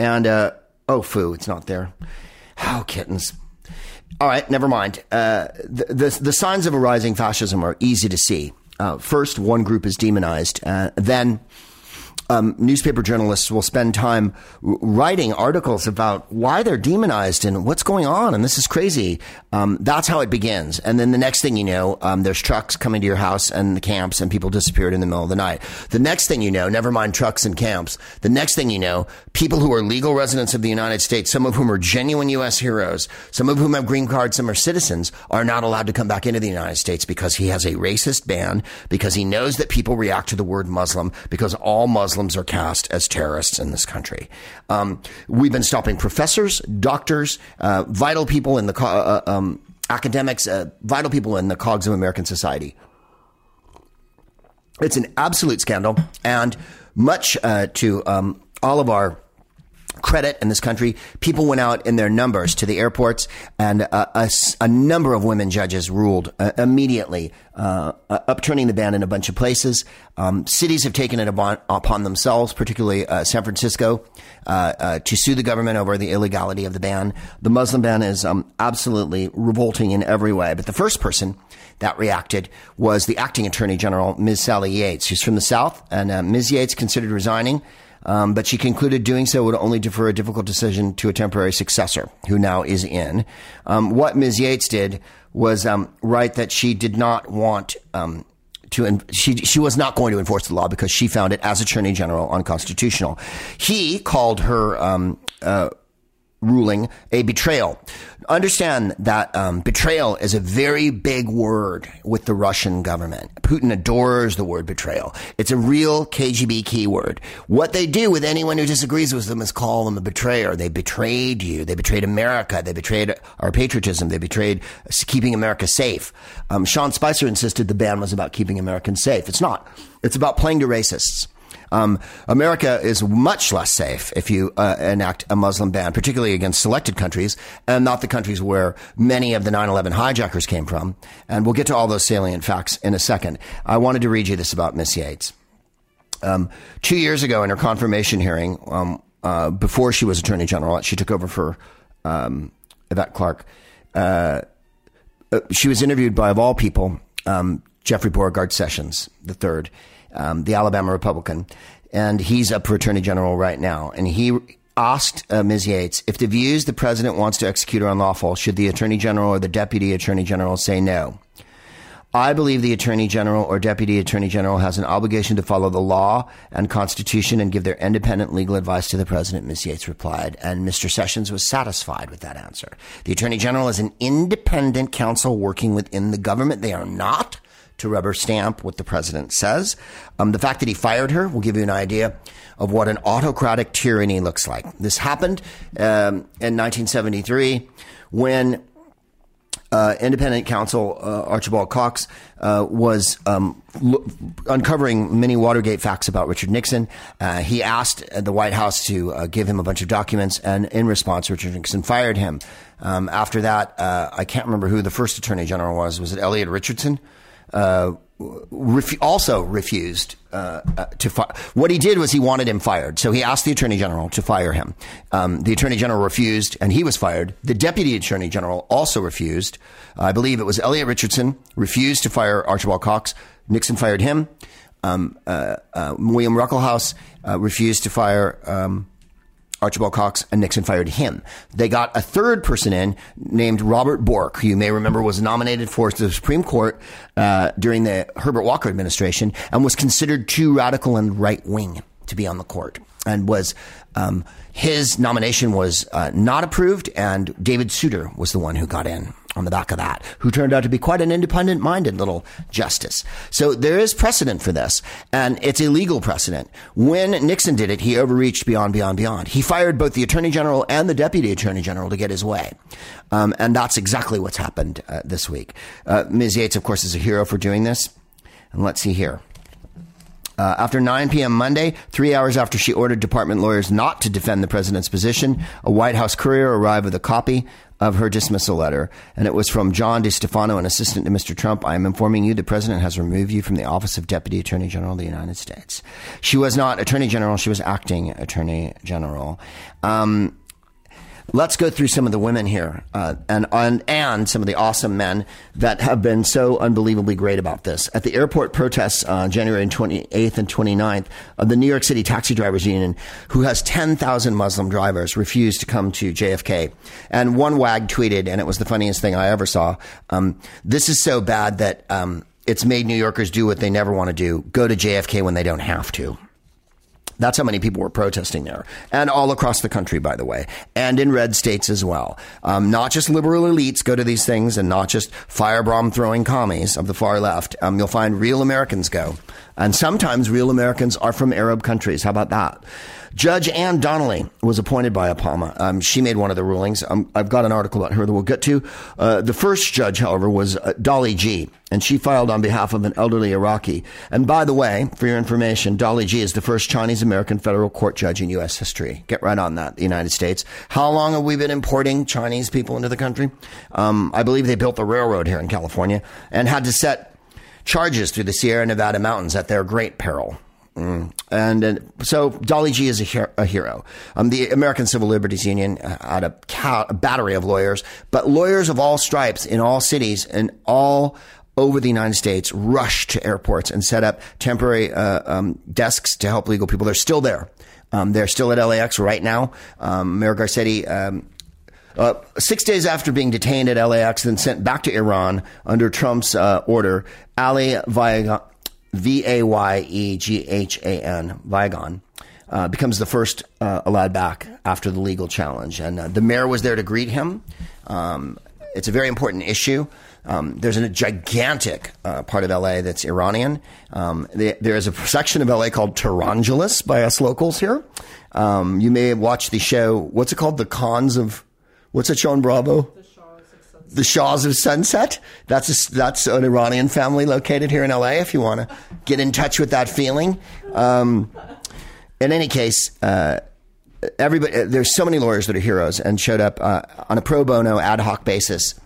And, uh, oh, foo, it's not there. How, oh, kittens. All right, never mind. Uh, the, the, the, signs of a rising fascism are easy to see. Uh, first, one group is demonized. Uh, then, um, newspaper journalists will spend time writing articles about why they're demonized and what's going on, and this is crazy. Um, that's how it begins. And then the next thing you know, um, there's trucks coming to your house and the camps, and people disappeared in the middle of the night. The next thing you know, never mind trucks and camps, the next thing you know, people who are legal residents of the United States, some of whom are genuine U.S. heroes, some of whom have green cards, some are citizens, are not allowed to come back into the United States because he has a racist ban, because he knows that people react to the word Muslim, because all Muslims Muslims are cast as terrorists in this country. Um, we've been stopping professors, doctors, uh, vital people in the co- uh, um, academics, uh, vital people in the cogs of American society. It's an absolute scandal, and much uh, to um, all of our credit in this country. People went out in their numbers to the airports, and uh, a, a, number of women judges ruled uh, immediately, uh, uh upturning the ban in a bunch of places. Um, cities have taken it upon, upon themselves, particularly uh, San Francisco, uh, to sue the government over the illegality of the ban. The Muslim ban is um, absolutely revolting in every way. But the first person that reacted was the acting attorney general, Ms. Sally Yates. She's from the South, and Ms. Yates considered resigning. Um, but she concluded doing so would only defer a difficult decision to a temporary successor, who now is in. Um, what Ms. Yates did was um, write that she did not want um, to. she she was not going to enforce the law because she found it as Attorney General unconstitutional. He called her um, uh, ruling a betrayal. Understand that um, betrayal is a very big word with the Russian government. Putin adores the word betrayal. It's a real KGB keyword. What they do with anyone who disagrees with them is call them a betrayer. They betrayed you. They betrayed America. They betrayed our patriotism. They betrayed keeping America safe. Um, Sean Spicer insisted the ban was about keeping Americans safe. It's not. It's about playing to racists. Um, America is much less safe if you uh, enact a Muslim ban, particularly against selected countries, and not the countries where many of the 9/11 hijackers came from. And we'll get to all those salient facts in a second. I wanted to read you this about Miss Yates. Um, two years ago, in her confirmation hearing, um, uh, before she was Attorney General, she took over for um, Yvette Clarke. Uh, uh, she was interviewed by, of all people, um, Jeffrey Beauregard Sessions III um, the Alabama Republican, and he's up for Attorney General right now. And he asked uh, Ms. Yates if the views the president wants to execute are unlawful, should the Attorney General or the Deputy Attorney General say no? I believe the Attorney General or Deputy Attorney General has an obligation to follow the law and Constitution and give their independent legal advice to the President, Ms. Yates replied. And Mr. Sessions was satisfied with that answer. The Attorney General is an independent counsel working within the government. They are not to rubber stamp what the president says. Um, the fact that he fired her will give you an idea of what an autocratic tyranny looks like. This happened um, in 1973 when uh, independent counsel uh, Archibald Cox uh, was um, lo- uncovering many Watergate facts about Richard Nixon. Uh, he asked the White House to uh, give him a bunch of documents, and in response, Richard Nixon fired him. Um, after that, uh, I can't remember who the first Attorney General was. Was it Elliot Richardson? Uh, ref- also refused uh, uh, to fire. What he did was he wanted him fired. So he asked the attorney general to fire him. Um, the attorney general refused, and he was fired. The deputy attorney general also refused. I believe it was Elliot Richardson refused to fire Archibald Cox. Nixon fired him. Um, uh, uh, William Ruckelshaus uh, refused to fire. Um, Archibald Cox and Nixon fired him. They got a third person in named Robert Bork, who you may remember was nominated for the Supreme Court uh, during the Herbert Walker administration and was considered too radical and right wing to be on the court and was um, his nomination was uh, not approved, and David Souter was the one who got in on the back of that, who turned out to be quite an independent minded little justice. So there is precedent for this, and it's illegal precedent. When Nixon did it, he overreached beyond, beyond, beyond. He fired both the attorney general and the deputy attorney general to get his way. Um, and that's exactly what's happened uh, this week. Uh, Ms. Yates, of course, is a hero for doing this. And let's see here. Uh, after 9 p.m. Monday, three hours after she ordered department lawyers not to defend the president's position, a White House courier arrived with a copy of her dismissal letter, and it was from John DeStefano, an assistant to Mr. Trump. I am informing you the president has removed you from the office of Deputy Attorney General of the United States. She was not Attorney General; she was acting Attorney General. Um, let's go through some of the women here uh, and, and and some of the awesome men that have been so unbelievably great about this. At the airport protests uh, January 28th and 29th, uh, the New York City Taxi Drivers Union, who has 10,000 Muslim drivers, refused to come to JFK. And one wag tweeted, and it was the funniest thing I ever saw. Um, this is so bad that um, it's made New Yorkers do what they never want to do: go to JFK when they don't have to. That's how many people were protesting there. And all across the country, by the way, and in red states as well. Um, not just liberal elites go to these things and not just firebomb throwing commies of the far left. Um, you'll find real Americans go. And sometimes real Americans are from Arab countries. How about that? Judge Ann Donnelly was appointed by Obama. Um, she made one of the rulings. Um, I've got an article about her that we'll get to. Uh, the first judge, however, was uh, Dolly Gee, and she filed on behalf of an elderly Iraqi. And by the way, for your information, Dolly Gee is the first Chinese American federal court judge in U.S. history. Get right on that, the United States. How long have we been importing Chinese people into the country? Um, I believe they built the railroad here in California and had to set charges through the Sierra Nevada mountains at their great peril. Mm. And, and, so Dolly Gee is a, her- a hero. Um, the American Civil Liberties Union uh, had a, a battery of lawyers, but lawyers of all stripes in all cities and all over the United States rushed to airports and set up temporary uh, um, desks to help legal people. They're still there. Um, they're still at LAX right now. Um, Mayor Garcetti. Um, uh, six days after being detained at LAX, then sent back to Iran under Trump's uh, order, Ali Vayeghan, V A Y E G H A N, Vigan, uh, becomes the first uh, allowed back after the legal challenge. And uh, the mayor was there to greet him. Um, it's a very important issue. Um, there's a gigantic uh, part of LA that's Iranian. Um, they, there is a section of LA called Tehrangeles by us locals here. Um, you may have watched the show. What's it called? The Cons of. What's it show on Bravo? The Shahs of Sunset. That's a, that's an Iranian family located here in LA. If you want to get in touch with that feeling. Um, in any case, uh, everybody there's so many lawyers that are heroes and showed up uh, on a pro bono ad hoc basis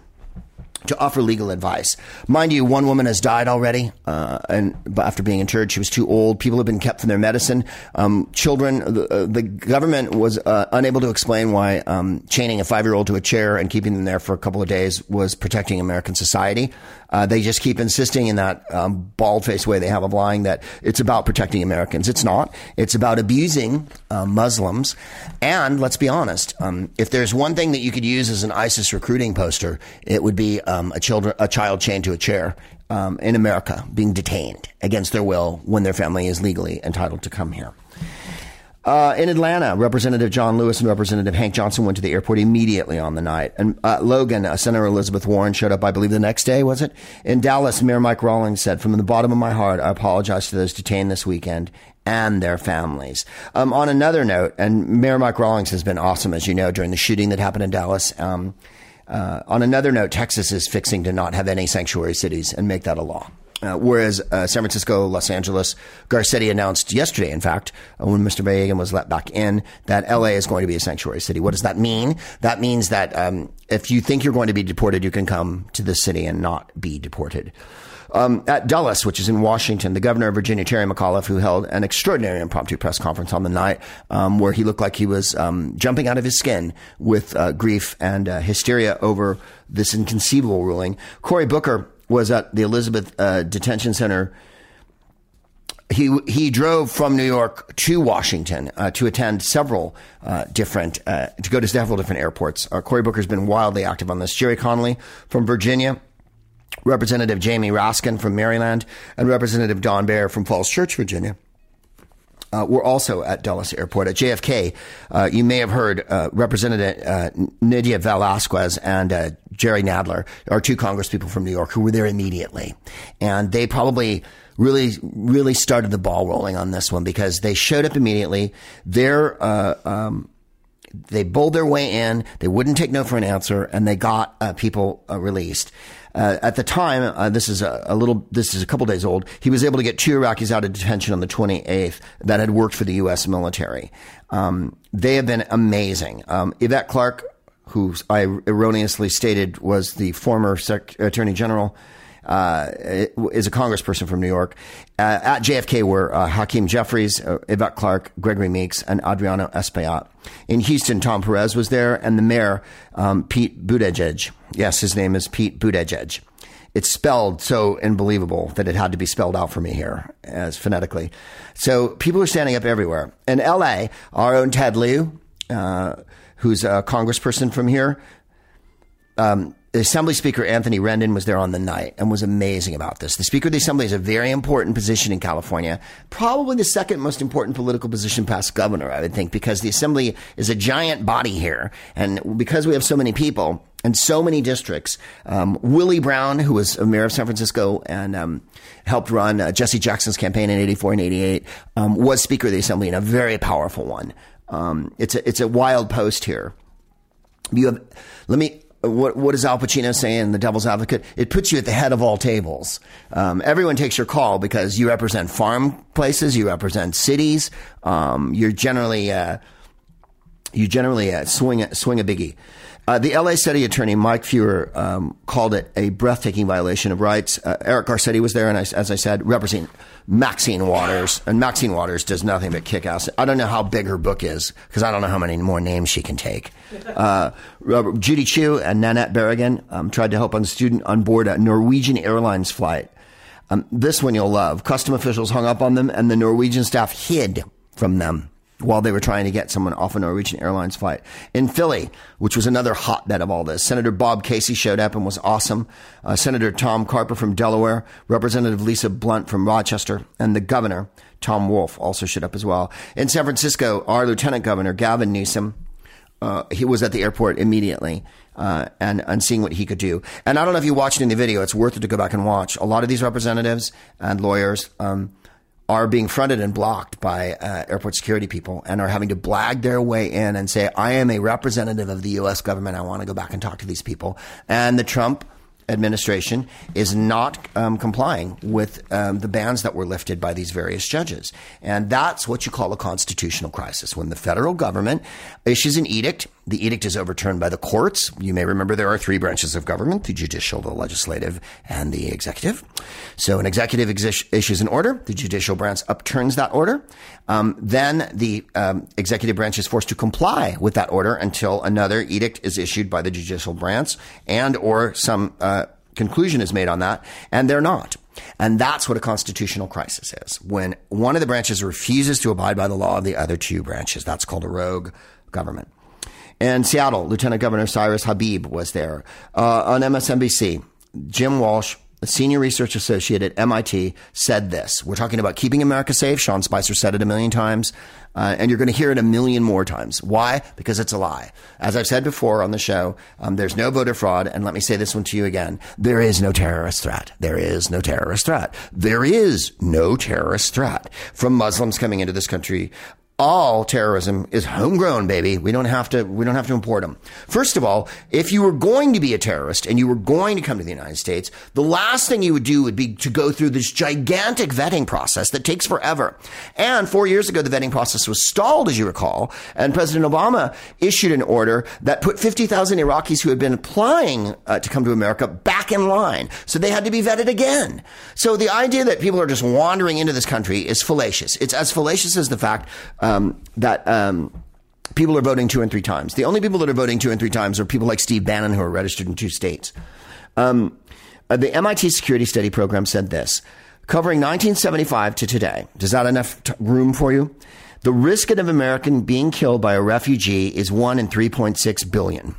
to offer legal advice. Mind you, one woman has died already, uh, and after being interred, she was too old. People have been kept from their medicine. Um, children, the, uh, the, government was uh, unable to explain why um, chaining a five-year-old to a chair and keeping them there for a couple of days was protecting American society. Uh, they just keep insisting in that um, bald-faced way they have of lying that it's about protecting Americans. It's not. It's about abusing uh, Muslims. And let's be honest, um, if there's one thing that you could use as an ISIS recruiting poster, it would be um, a, children, a child chained to a chair um, in America being detained against their will when their family is legally entitled to come here. Uh, in Atlanta, Representative John Lewis and Representative Hank Johnson went to the airport immediately on the night. And uh, Logan, uh, Senator Elizabeth Warren showed up, I believe, the next day, was it? In Dallas, Mayor Mike Rawlings said, From the bottom of my heart, I apologize to those detained this weekend and their families. Um, on another note, and Mayor Mike Rawlings has been awesome, as you know, during the shooting that happened in Dallas. Um, uh, on another note, Texas is fixing to not have any sanctuary cities and make that a law. Uh, whereas uh, San Francisco, Los Angeles, Garcetti announced yesterday, in fact, uh, when Mr. Vayeghan was let back in, that LA is going to be a sanctuary city. What does that mean? That means that um, if you think you're going to be deported, you can come to the city and not be deported. Um, at Dulles, which is in Washington, the governor of Virginia, Terry McAuliffe, who held an extraordinary impromptu press conference on the night um, where he looked like he was um, jumping out of his skin with uh, grief and uh, hysteria over this inconceivable ruling. Cory Booker was at the Elizabeth uh, Detention Center. he he drove from New York to Washington uh, to attend several uh, different uh, to go to several different airports. Cory Booker's been wildly active on this. Gerry Connolly from Virginia. Representative Jamie Raskin from Maryland and Representative Don Beyer from Falls Church, Virginia uh, were also at Dulles Airport. At JFK, uh, you may have heard uh, Representative uh, Nydia Velázquez and uh, Jerry Nadler are two congresspeople from New York who were there immediately. And they probably really, really started the ball rolling on this one because they showed up immediately. They're, uh, um, they bowled their way in. They wouldn't take no for an answer, and they got uh, people released. Uh, at the time, uh, this is a, a, little, this is a couple days old. He was able to get two Iraqis out of detention on the 28th that had worked for the U.S. military. Um, they have been amazing. Um, Yvette Clarke, who I erroneously stated was the former Sec- Attorney General, uh, is a congressperson from New York. Uh, at JFK were uh, Hakeem Jeffries, uh, Yvette Clarke, Gregory Meeks, and Adriano Espaillat. In Houston, Tom Perez was there, and the mayor, um, Pete Buttigieg. Yes, his name is Pete Buttigieg. It's spelled so unbelievable that it had to be spelled out for me here as phonetically. So people are standing up everywhere. In LA, our own Ted Lieu, uh, who's a congressperson from here, um, Assembly Speaker Anthony Rendon was there on the night and was amazing about this. The Speaker of the Assembly is a very important position in California, probably the second most important political position past governor, I would think, because the Assembly is a giant body here. And because we have so many people and so many districts, um, Willie Brown, who was a mayor of San Francisco and um, helped run uh, Jesse Jackson's campaign in 84 and 88, um, was Speaker of the Assembly and a very powerful one. Um, it's, a, it's a wild post here. You have, let me, what what does Al Pacino say in The Devil's Advocate? It puts you at the head of all tables. Um, everyone takes your call because you represent farm places, you represent cities. Um, you're generally uh, you generally uh, swing swing a biggie. Uh, the LA City attorney, Mike Feuer, um, called it a breathtaking violation of rights. Uh, Eric Garcetti was there, and I, as I said, representing Maxine Waters. And Maxine Waters does nothing but kick ass. I don't know how big her book is, because I don't know how many more names she can take. Uh, Judy Chu and Nanette Barragán um, tried to help a student on board a Norwegian Airlines flight. Um, this one you'll love. Custom officials hung up on them, and the Norwegian staff hid from them while they were trying to get someone off a Norwegian Airlines flight. In Philly, which was another hotbed of all this, Senator Bob Casey showed up and was awesome. Uh, Senator Tom Carper from Delaware, Representative Lisa Blunt from Rochester, and the governor, Tom Wolf, also showed up as well. In San Francisco, our Lieutenant Governor, Gavin Newsom, uh, he was at the airport immediately. Uh, and and seeing what he could do, and I don't know if you watched in the video. It's worth it to go back and watch. A lot of these representatives and lawyers, um, are being fronted and blocked by uh, airport security people and are having to blag their way in and say, I am a representative of the U.S. government. I want to go back and talk to these people. And the Trump administration is not um, complying with um, the bans that were lifted by these various judges. And that's what you call a constitutional crisis. When the federal government issues an edict, the edict is overturned by the courts. You may remember there are three branches of government the judicial, the legislative, and the executive. So an executive issues an order, the judicial branch upturns that order. Um, then the um, executive branch is forced to comply with that order until another edict is issued by the judicial branch and or some uh, conclusion is made on that, and they're not. And that's what a constitutional crisis is. When one of the branches refuses to abide by the law of the other two branches, that's called a rogue government. In Seattle, Lieutenant Governor Cyrus Habib was there. Uh, on MSNBC, Jim Walsh, a senior research associate at MIT, said this. We're talking about keeping America safe. Sean Spicer said it a million times. Uh, and you're going to hear it a million more times. Why? Because it's a lie. As I've said before on the show, um, there's no voter fraud. And let me say this one to you again. There is no terrorist threat. There is no terrorist threat. There is no terrorist threat from Muslims coming into this country all terrorism is homegrown, baby. We don't have to, we don't have to import them. First of all, if you were going to be a terrorist and you were going to come to the United States, the last thing you would do would be to go through this gigantic vetting process that takes forever. And four years ago, the vetting process was stalled, as you recall, and President Obama issued an order that put 50,000 Iraqis who had been applying uh, to come to America back in line. So they had to be vetted again. So the idea that people are just wandering into this country is fallacious. It's as fallacious as the fact um, that um, people are voting two and three times. The only people that are voting two and three times are people like Steve Bannon who are registered in two states. Um, uh, the MIT Security Study Program said this. covering 1975 to today. Does that enough t- room for you? The risk of an American being killed by a refugee is 1 in 3.6 billion.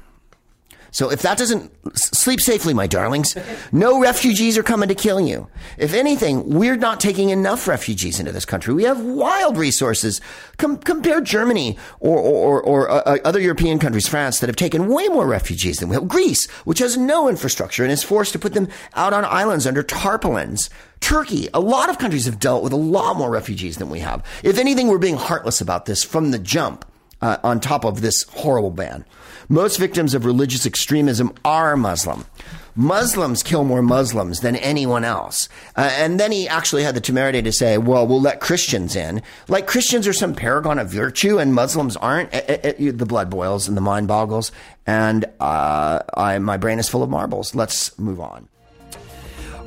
So if that doesn't sleep safely, my darlings, no refugees are coming to kill you. If anything, we're not taking enough refugees into this country. We have wild resources. Com- compare Germany or, or, or uh, uh, other European countries, France, that have taken way more refugees than we have. Greece, which has no infrastructure and is forced to put them out on islands under tarpaulins. Turkey, a lot of countries have dealt with a lot more refugees than we have. If anything, we're being heartless about this from the jump. Uh, on top of this horrible ban. Most victims of religious extremism are Muslim. Muslims kill more Muslims than anyone else. Uh, and then he actually had the temerity to say, well, we'll let Christians in. Like Christians are some paragon of virtue and Muslims aren't. It, it, it, the blood boils and the mind boggles. And uh, I, my brain is full of marbles. Let's move on.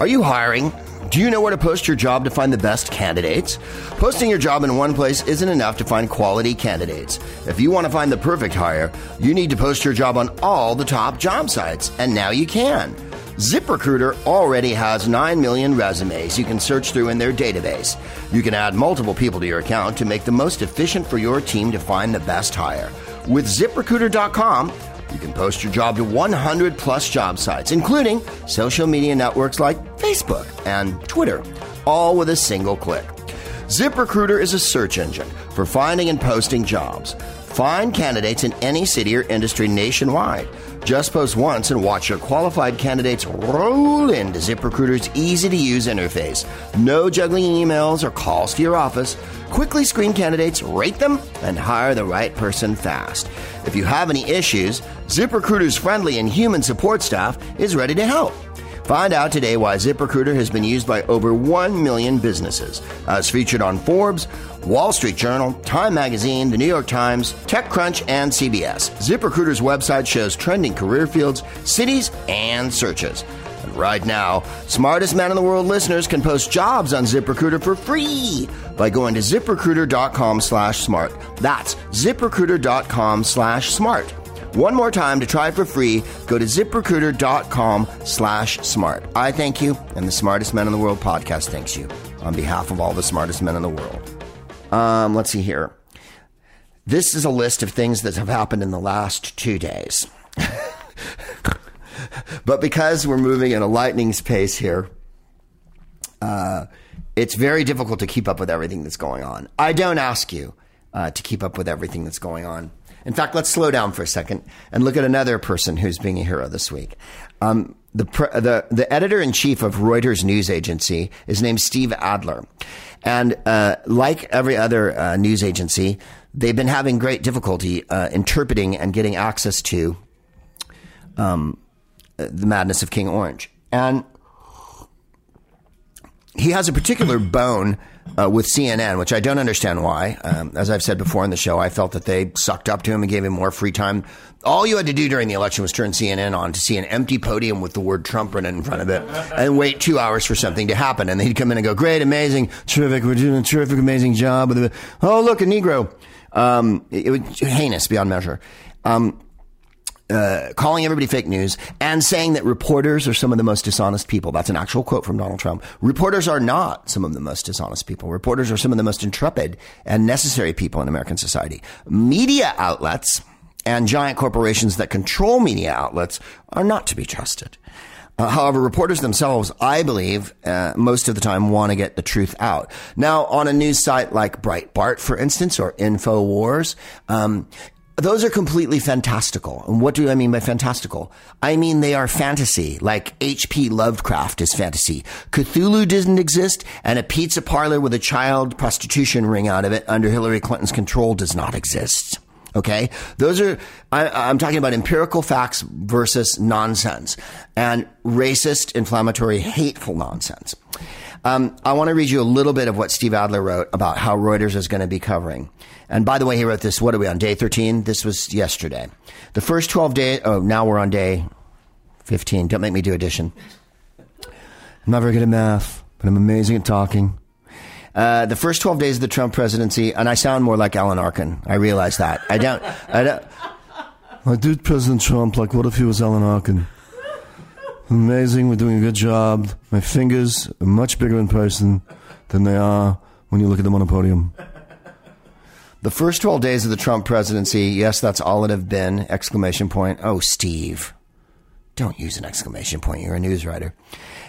Are you hiring? Do you know where to post your job to find the best candidates? Posting your job in one place isn't enough to find quality candidates. If you want to find the perfect hire, you need to post your job on all the top job sites, and now you can. ZipRecruiter already has 9 million resumes you can search through in their database. You can add multiple people to your account to make the most efficient for your team to find the best hire. With ziprecruiter.com, you can post your job to 100 plus job sites, including social media networks like Facebook and Twitter, all with a single click. ZipRecruiter is a search engine for finding and posting jobs. Find candidates in any city or industry nationwide. Just post once and watch your qualified candidates roll into ZipRecruiter's easy to use interface. No juggling emails or calls to your office. Quickly screen candidates, rate them, and hire the right person fast. If you have any issues, ZipRecruiter's friendly and human support staff is ready to help. Find out today why ZipRecruiter has been used by over 1 million businesses. As featured on Forbes, Wall Street Journal, Time Magazine, The New York Times, TechCrunch, and CBS. ZipRecruiter's website shows trending career fields, cities, and searches. And right now, smartest man in the world listeners can post jobs on ZipRecruiter for free by going to ziprecruiter.com slash smart. That's ziprecruiter.com slash smart. One more time to try for free, go to ziprecruiter.com slash smart. I thank you, and the Smartest Men in the World podcast thanks you on behalf of all the smartest men in the world. Um, let's see here. This is a list of things that have happened in the last two days. but because we're moving at a lightning's pace here, uh, it's very difficult to keep up with everything that's going on. I don't ask you uh, to keep up with everything that's going on. In fact, let's slow down for a second and look at another person who's being a hero this week. Um, the, the, the editor in chief of Reuters news agency is named Steve Adler. And uh, like every other uh, news agency, they've been having great difficulty uh, interpreting and getting access to um, the madness of King Orange. And he has a particular bone uh, with CNN, which I don't understand why. Um, as I've said before in the show, I felt that they sucked up to him and gave him more free time. All you had to do during the election was turn CNN on to see an empty podium with the word Trump written in front of it and wait two hours for something to happen. And they'd come in and go, great, amazing, terrific, we're doing a terrific, amazing job. Oh, look, a Negro. Um, it, it was heinous beyond measure. Um, uh, calling everybody fake news and saying that reporters are some of the most dishonest people. That's an actual quote from Donald Trump. Reporters are not some of the most dishonest people. Reporters are some of the most intrepid and necessary people in American society. Media outlets and giant corporations that control media outlets are not to be trusted. Uh, however, reporters themselves, I believe, uh, most of the time want to get the truth out. Now, on a news site like Breitbart, for instance, or InfoWars, um, those are completely fantastical. And what do I mean by fantastical? I mean they are fantasy, like H.P. Lovecraft is fantasy. Cthulhu doesn't exist, and a pizza parlor with a child prostitution ring out of it under Hillary Clinton's control does not exist. Okay? Those are, I, am talking about empirical facts versus nonsense and racist, inflammatory, hateful nonsense. Um, I want to read you a little bit of what Steve Adler wrote about how Reuters is going to be covering. And by the way, he wrote this, what are we on, day 13? This was yesterday. The first 12 days, oh, now we're on day 15. Don't make me do addition. I'm not very good at math, but I'm amazing at talking. Uh, the first 12 days of the Trump presidency, and I sound more like Alan Arkin. I realize that. I don't, I don't. I did President Trump like, what if he was Alan Arkin? Amazing. We're doing a good job. My fingers are much bigger in person than they are when you look at them on a podium. The first 12 days of the Trump presidency, yes, that's all it have been. Exclamation point. Oh, Steve. Don't use an exclamation point. You're a news writer.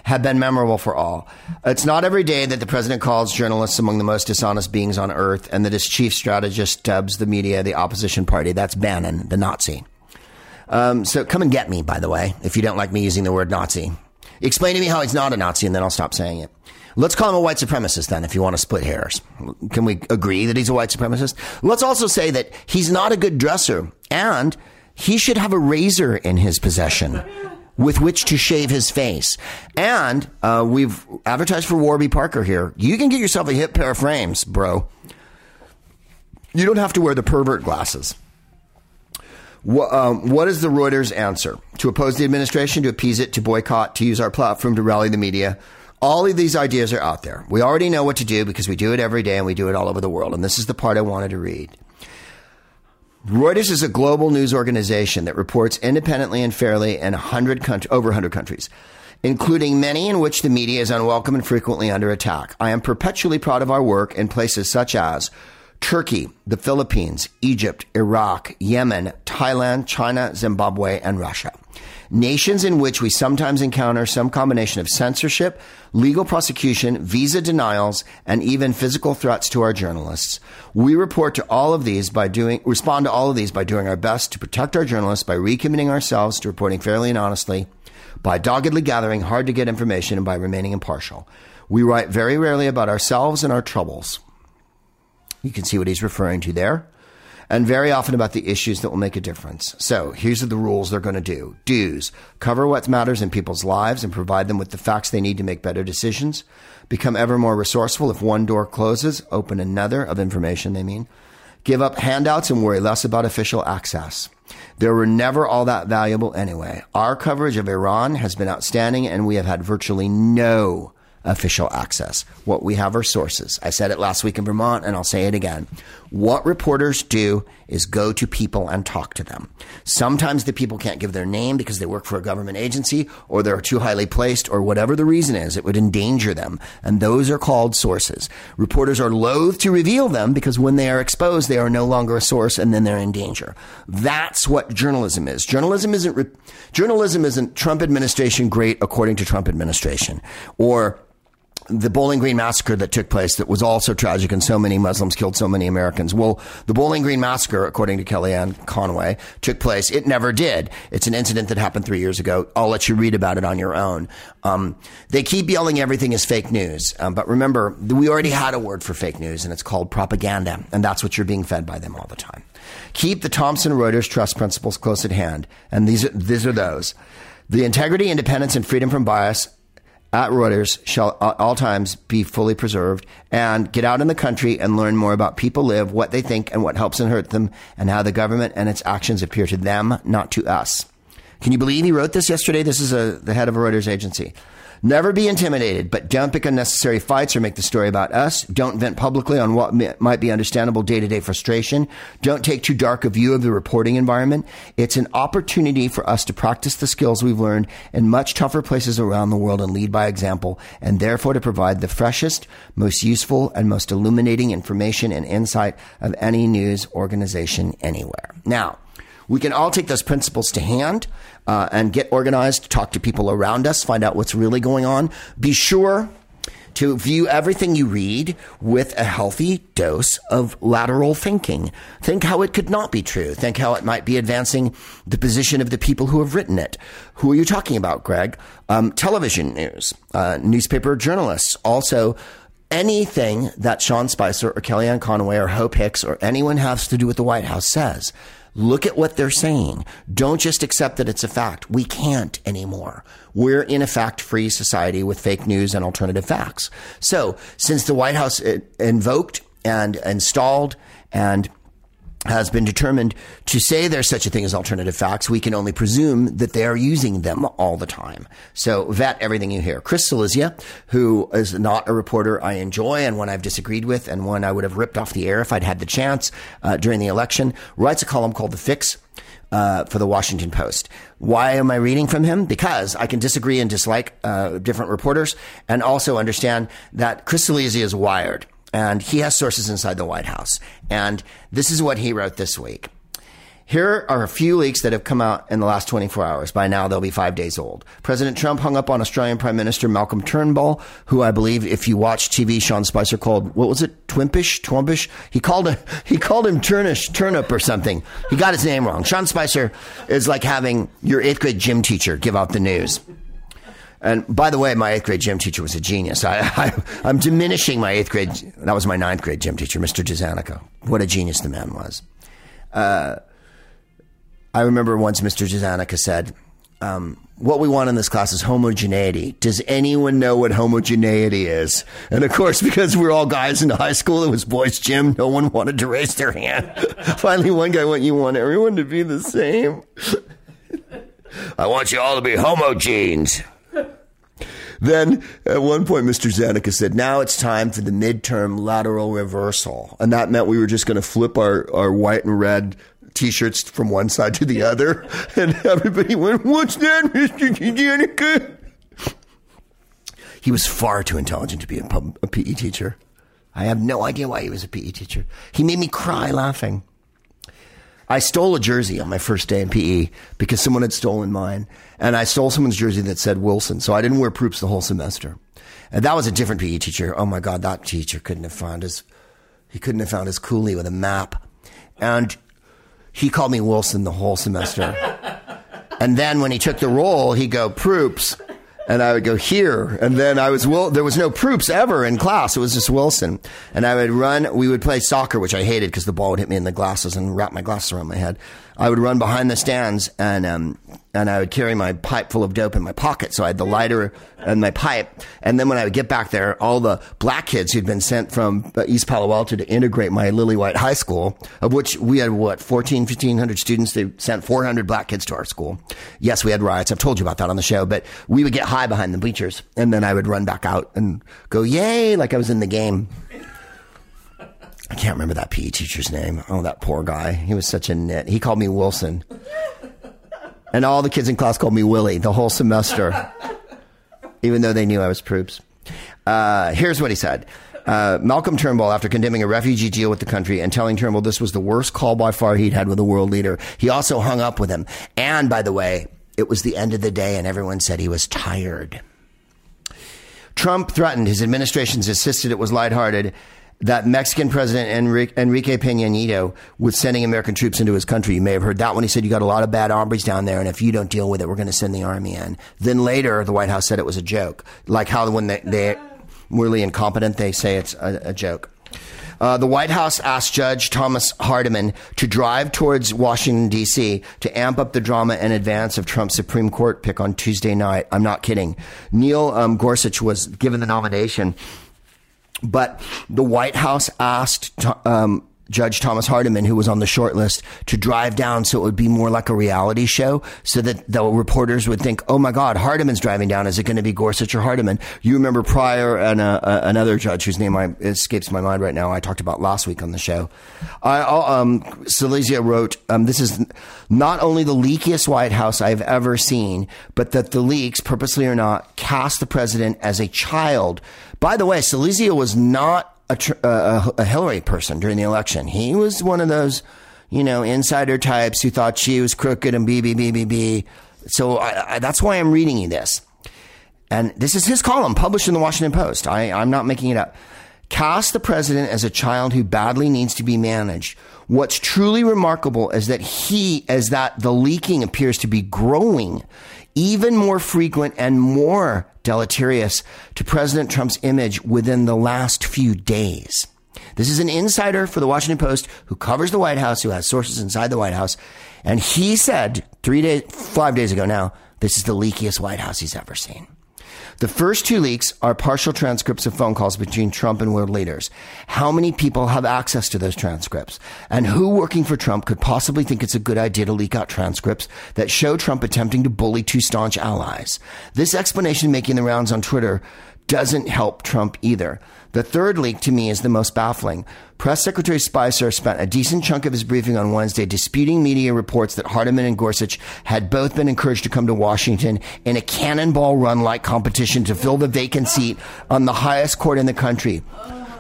Have been memorable for all. It's not every day that the president calls journalists among the most dishonest beings on earth and that his chief strategist dubs the media the opposition party. That's Bannon, the Nazi. Um, so come and get me, by the way, if you don't like me using the word Nazi. Explain to me how he's not a Nazi and then I'll stop saying it. Let's call him a white supremacist then, if you want to split hairs. Can we agree that he's a white supremacist? Let's also say that he's not a good dresser and he should have a razor in his possession with which to shave his face. And uh, we've advertised for Warby Parker here. You can get yourself a hip pair of frames, bro. You don't have to wear the pervert glasses. What, um, what is the Reuters answer? To oppose the administration, to appease it, to boycott, to use our platform to rally the media. All of these ideas are out there. We already know what to do because we do it every day and we do it all over the world. And this is the part I wanted to read. Reuters is a global news organization that reports independently and fairly in 100 country, over 100 countries, including many in which the media is unwelcome and frequently under attack. I am perpetually proud of our work in places such as Turkey, the Philippines, Egypt, Iraq, Yemen, Thailand, China, Zimbabwe, and Russia. Nations in which we sometimes encounter some combination of censorship, legal prosecution, visa denials, and even physical threats to our journalists. We report to all of these by doing, respond to all of these by doing our best to protect our journalists by recommitting ourselves to reporting fairly and honestly, by doggedly gathering hard to get information, and by remaining impartial. We write very rarely about ourselves and our troubles. You can see what he's referring to there. And very often about the issues that will make a difference. So here's the rules they're going to do. Do's. Cover what matters in people's lives and provide them with the facts they need to make better decisions. Become ever more resourceful. If one door closes, open another of information they mean. Give up handouts and worry less about official access. They were never all that valuable anyway. Our coverage of Iran has been outstanding and we have had virtually no official access. What we have are sources. I said it last week in Vermont and I'll say it again. What reporters do is go to people and talk to them. Sometimes the people can't give their name because they work for a government agency or they're too highly placed or whatever the reason is. It would endanger them. And those are called sources. Reporters are loath to reveal them because when they are exposed, they are no longer a source and then they're in danger. That's what journalism is. Journalism isn't, re- journalism isn't Trump administration great according to Trump administration or the Bowling Green massacre that took place that was also tragic and so many Muslims killed so many Americans. Well, the Bowling Green massacre, according to Kellyanne Conway, took place. It never did. It's an incident that happened three years ago. I'll let you read about it on your own. Um, they keep yelling everything is fake news. Um, but remember, we already had a word for fake news and it's called propaganda. And that's what you're being fed by them all the time. Keep the Thomson Reuters trust principles close at hand. And these are, these are those. The integrity, independence, and freedom from bias at Reuters shall at all times be fully preserved and get out in the country and learn more about people live, what they think and what helps and hurts them and how the government and its actions appear to them, not to us. Can you believe he wrote this yesterday? This is a, the head of a Reuters agency. Never be intimidated, but don't pick unnecessary fights or make the story about us. Don't vent publicly on what might be understandable day to day frustration. Don't take too dark a view of the reporting environment. It's an opportunity for us to practice the skills we've learned in much tougher places around the world and lead by example, and therefore to provide the freshest, most useful, and most illuminating information and insight of any news organization anywhere. Now, we can all take those principles to hand uh, and get organized, talk to people around us, find out what's really going on. Be sure to view everything you read with a healthy dose of lateral thinking. Think how it could not be true. Think how it might be advancing the position of the people who have written it. Who are you talking about, Greg? Um, television news, uh, newspaper journalists, also anything that Sean Spicer or Kellyanne Conway or Hope Hicks or anyone has to do with the White House says. Look at what they're saying. Don't just accept that it's a fact. We can't anymore. We're in a fact free society with fake news and alternative facts. So since the White House uh, invoked and installed and has been determined to say there's such a thing as alternative facts. We can only presume that they are using them all the time. So vet everything you hear. Chris Cillizza, who is not a reporter I enjoy and one I've disagreed with and one I would have ripped off the air if I'd had the chance uh, during the election, writes a column called The Fix. Uh, for the Washington Post. Why am I reading from him? Because I can disagree and dislike uh, different reporters, and also understand that Chris is wired and he has sources inside the White House. And this is what he wrote this week. Here are a few leaks that have come out in the last 24 hours. By now, they'll be five days old. President Trump hung up on Australian Prime Minister Malcolm Turnbull, who I believe, if you watch TV, Sean Spicer called, what was it? Twimpish? Twumpish? He called, he called him Turnish, Turnip or something. He got his name wrong. Sean Spicer is like having your eighth grade gym teacher give out the news. And by the way, my eighth grade gym teacher was a genius. I, I, am diminishing my eighth grade. That was my ninth grade gym teacher, Mr. Jazanica. What a genius the man was. Uh, I remember once Mr. Jazanica said, um, what we want in this class is homogeneity. Does anyone know what homogeneity is? And of course, because we're all guys in high school, it was boys' gym. No one wanted to raise their hand. Finally, one guy went, "You want everyone to be the same? I want you all to be homogenes." Then at one point, Mr. Zanica said, now it's time for the midterm lateral reversal. And that meant we were just going to flip our, our white and red t-shirts from one side to the other. And everybody went, what's that, Mr. Zanica? He was far too intelligent to be a, pub, a PE teacher. I have no idea why he was a PE teacher. He made me cry laughing. I stole a jersey on my first day in PE because someone had stolen mine. And I stole someone's jersey that said Wilson. So I didn't wear Proops the whole semester. And that was a different PE teacher. Oh my God, that teacher couldn't have found his, he couldn't have found his coolie with a map. And he called me Wilson the whole semester. and then when he took the roll, he'd go, Proops and I would go here. And then I was, there was no Proops ever in class. It was just Wilson. And I would run, we would play soccer, which I hated because the ball would hit me in the glasses and wrap my glasses around my head. I would run behind the stands and, um, and I would carry my pipe full of dope in my pocket. So I had the lighter and my pipe. And then when I would get back there, all the black kids who'd been sent from uh, East Palo Alto to integrate my Lily White High School, of which we had what, 14, 1500 students. They sent 400 black kids to our school. Yes, we had riots. I've told you about that on the show, but we would get high behind the bleachers and then I would run back out and go, yay, like I was in the game. I can't remember that PE teacher's name. Oh, that poor guy. He was such a nit. He called me Wilson. And all the kids in class called me Willie the whole semester, even though they knew I was Proops. Uh, here's what he said. Uh, Malcolm Turnbull, after condemning a refugee deal with the country and telling Turnbull this was the worst call by far he'd had with a world leader, he also hung up with him. And by the way, it was the end of the day and everyone said he was tired. Trump threatened his administration's insisted it was lighthearted that Mexican President Enrique, Peña Nieto was sending American troops into his country. You may have heard that when he said, you got a lot of bad hombres down there, and if you don't deal with it, we're going to send the army in. Then later, the White House said it was a joke. Like how when they, they really incompetent, they say it's a, a joke. Uh, the White House asked Judge Thomas Hardiman to drive towards Washington, D.C. to amp up the drama in advance of Trump's Supreme Court pick on Tuesday night. I'm not kidding. Neil um, Gorsuch was given the nomination but the White House asked um, Judge Thomas Hardiman, who was on the short list, to drive down so it would be more like a reality show so that the reporters would think, oh my God, Hardiman's driving down. Is it going to be Gorsuch or Hardiman? You remember Pryor and uh, uh, another judge whose name I, escapes my mind right now, I talked about last week on the show. I, um, Cillizza wrote, um, this is not only the leakiest White House I've ever seen, but that the leaks, purposely or not, cast the president as a child. By the way, Cillizza was not a, uh, a, a Hillary person during the election. He was one of those, you know, insider types who thought she was crooked and BBBBB. So I, I, that's why I'm reading you this. And this is his column published in the Washington Post. I, I'm not making it up. Cast the president as a child who badly needs to be managed. What's truly remarkable is that he, as that the leaking appears to be growing, even more frequent and more deleterious to President Trump's image within the last few days. This is an insider for the Washington Post who covers the White House, who has sources inside the White House. And he said three days, five days ago now, this is the leakiest White House he's ever seen. The first two leaks are partial transcripts of phone calls between Trump and world leaders. How many people have access to those transcripts? And who working for Trump could possibly think it's a good idea to leak out transcripts that show Trump attempting to bully two staunch allies? This explanation making the rounds on Twitter doesn't help Trump either. The third leak to me is the most baffling. Press Secretary Spicer spent a decent chunk of his briefing on Wednesday disputing media reports that Hardiman and Gorsuch had both been encouraged to come to Washington in a cannonball run like competition to fill the vacant seat on the highest court in the country,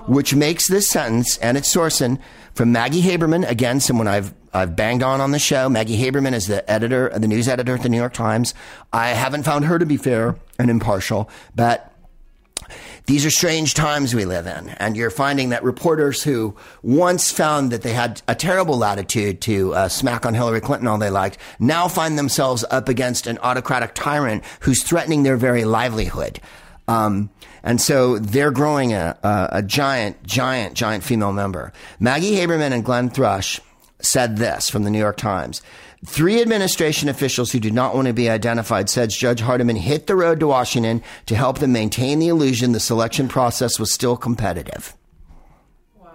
which makes this sentence and its sourcing from Maggie Haberman, again, someone I've I've banged on on the show. Maggie Haberman is the editor, the news editor at the New York Times. I haven't found her to be fair and impartial, but these are strange times we live in. And you're finding that reporters who once found that they had a terrible latitude to uh, smack on Hillary Clinton all they liked now find themselves up against an autocratic tyrant who's threatening their very livelihood. Um, and so they're growing a, a, a giant, giant, giant female member. Maggie Haberman and Glenn Thrush said this from the New York Times. Three administration officials who do not want to be identified said Judge Hardiman hit the road to Washington to help them maintain the illusion the selection process was still competitive. Wow.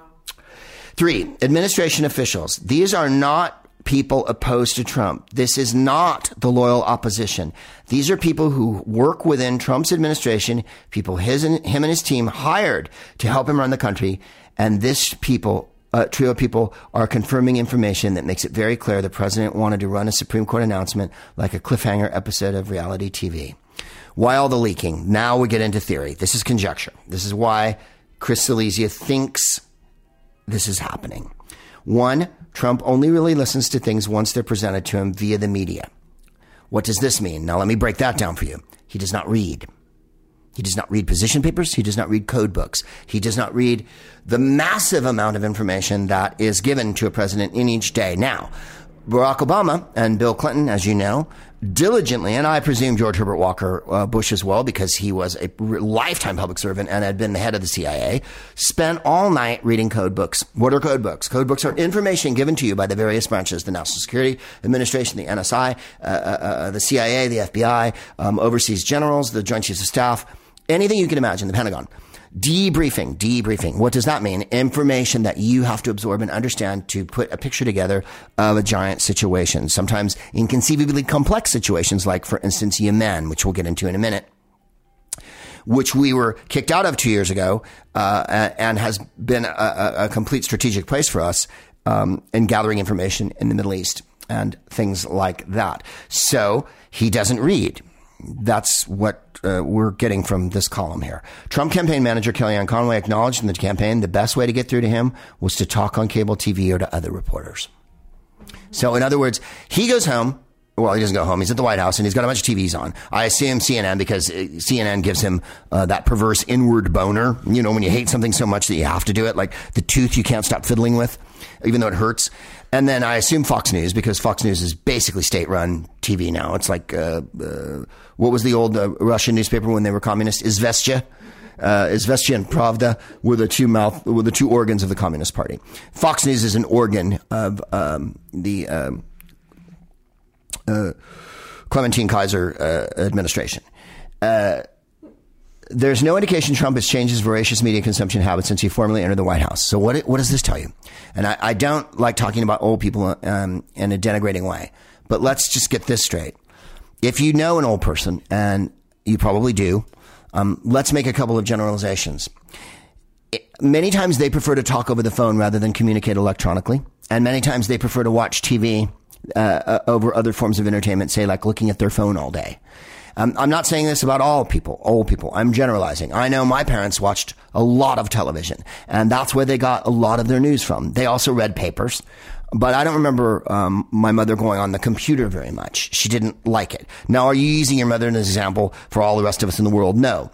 Three, administration officials. These are not people opposed to Trump. This is not the loyal opposition. These are people who work within Trump's administration, people his and, him and his team hired to help him run the country. And this people uh, trio people are confirming information that makes it very clear the president wanted to run a Supreme Court announcement like a cliffhanger episode of reality TV. Why all the leaking? Now we get into theory. This is conjecture. This is why Chris Cillizza thinks this is happening. One, Trump only really listens to things once they're presented to him via the media. What does this mean? Now let me break that down for you. He does not read. He does not read position papers. He does not read code books. He does not read the massive amount of information that is given to a president in each day. Now, Barack Obama and Bill Clinton, as you know, diligently, and I presume George Herbert Walker uh, Bush as well, because he was a lifetime public servant and had been the head of the CIA, spent all night reading code books. What are code books? Code books are information given to you by the various branches, the National Security Administration, the NSI, uh, uh, uh the CIA, the FBI, um, overseas generals, the Joint Chiefs of Staff anything you can imagine, the Pentagon. Debriefing, debriefing. What does that mean? Information that you have to absorb and understand to put a picture together of a giant situation. Sometimes inconceivably complex situations, like, for instance, Yemen, which we'll get into in a minute which we were kicked out of two years ago, uh, and has been a, a, complete strategic place for us um, in gathering information in the Middle East and things like that. So he doesn't read. That's what uh, we're getting from this column here. Trump campaign manager Kellyanne Conway acknowledged in the campaign the best way to get through to him was to talk on cable TV or to other reporters. So, in other words, he goes home. Well, he doesn't go home. He's at the White House and he's got a bunch of TVs on. I assume CNN because uh, CNN gives him uh, that perverse inward boner. You know, when you hate something so much that you have to do it, like the tooth you can't stop fiddling with, even though it hurts. And then I assume Fox News because Fox News is basically state run TV now. It's like, uh, uh, what was the old uh, Russian newspaper when they were communist? Izvestia. Uh, Izvestia and Pravda were the two mouth, were the two organs of the Communist Party. Fox News is an organ of um, the um, uh, Clementine Kaiser uh, administration. There's no indication Trump has changed his voracious media consumption habits since he formally entered the White House. So what, what does this tell you? And I, I don't like talking about old people um, in a denigrating way, but let's just get this straight. If you know an old person, and you probably do, um, let's make a couple of generalizations. It, many times they prefer to talk over the phone rather than communicate electronically, and many times they prefer to watch TV uh, uh, over other forms of entertainment, say like looking at their phone all day. Um, I'm not saying this about all people, old people. I'm generalizing. I know my parents watched a lot of television, and that's where they got a lot of their news from. They also read papers. But I don't remember um, my mother going on the computer very much. She didn't like it. Now, are you using your mother as an example for all the rest of us in the world? No.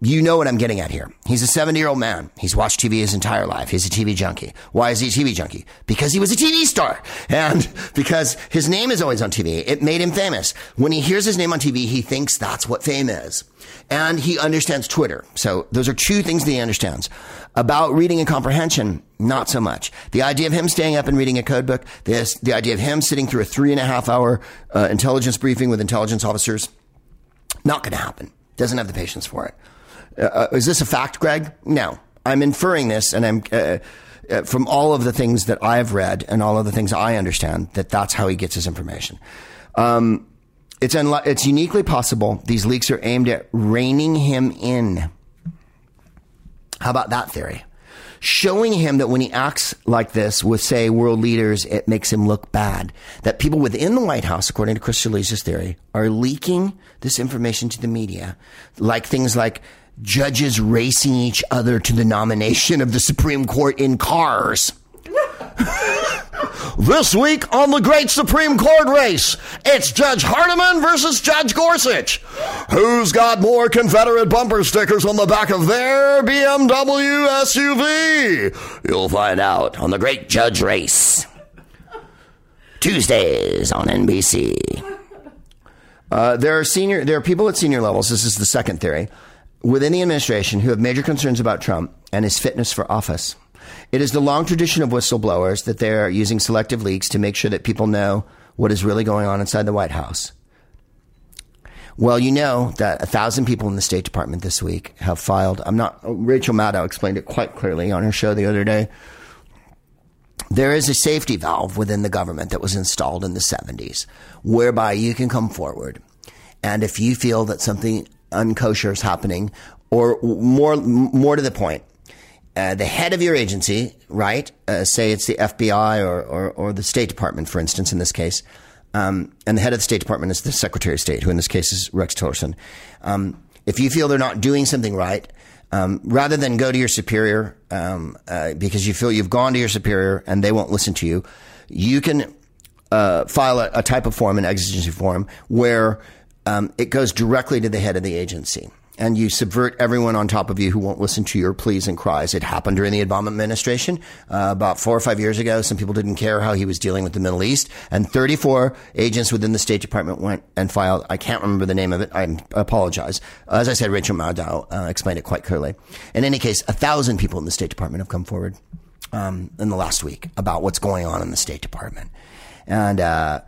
You know what I'm getting at here. He's a 70 year old man. He's watched TV his entire life. He's a TV junkie. Why is he a TV junkie? Because he was a TV star and because his name is always on TV. It made him famous. When he hears his name on TV, he thinks that's what fame is. And he understands Twitter. So those are two things that he understands. About reading and comprehension, not so much. The idea of him staying up and reading a code book, this, the idea of him sitting through a three and a half hour uh, intelligence briefing with intelligence officers, not going to happen. Doesn't have the patience for it. Uh, is this a fact, Greg? No. I'm inferring this, and I'm uh, uh, from all of the things that I've read and all of the things I understand that that's how he gets his information. Um, it's unli- it's uniquely possible these leaks are aimed at reining him in. How about that theory? Showing him that when he acts like this with, say, world leaders, it makes him look bad. That people within the White House, according to Chris Cillizza's theory, are leaking this information to the media, like things like judges racing each other to the nomination of the Supreme Court in cars. This week on the Great Supreme Court race, it's Judge Hardiman versus Judge Gorsuch. Who's got more Confederate bumper stickers on the back of their BMW SUV? You'll find out on the Great Judge Race. Tuesdays on NBC. Uh, there are senior, there are people at senior levels. This is the second theory within the administration who have major concerns about Trump and his fitness for office. It is the long tradition of whistleblowers that they are using selective leaks to make sure that people know what is really going on inside the White House. Well, you know that a thousand people in the State Department this week have filed. I'm not. Rachel Maddow explained it quite clearly on her show the other day. There is a safety valve within the government that was installed in the 70s, whereby you can come forward, and if you feel that something unkosher is happening, or more more to the point, uh, the head of your agency, right? Uh, say it's the FBI or, or, or, the State Department, for instance, in this case. Um, and the head of the State Department is the Secretary of State, who in this case is Rex Tillerson. Um, if you feel they're not doing something right, um, rather than go to your superior um, uh, because you feel you've gone to your superior and they won't listen to you, you can uh, file a, a, type of form, an exigency form, where um, it goes directly to the head of the agency and you subvert everyone on top of you who won't listen to your pleas and cries. It happened during the Obama administration uh, about four or five years ago. Some people didn't care how he was dealing with the Middle East, and 34 agents within the State Department went and filed. I can't remember the name of it. I apologize. As I said, Rachel Maddow uh, explained it quite clearly. In any case, a thousand people in the State Department have come forward um, in the last week about what's going on in the State Department, and. Uh,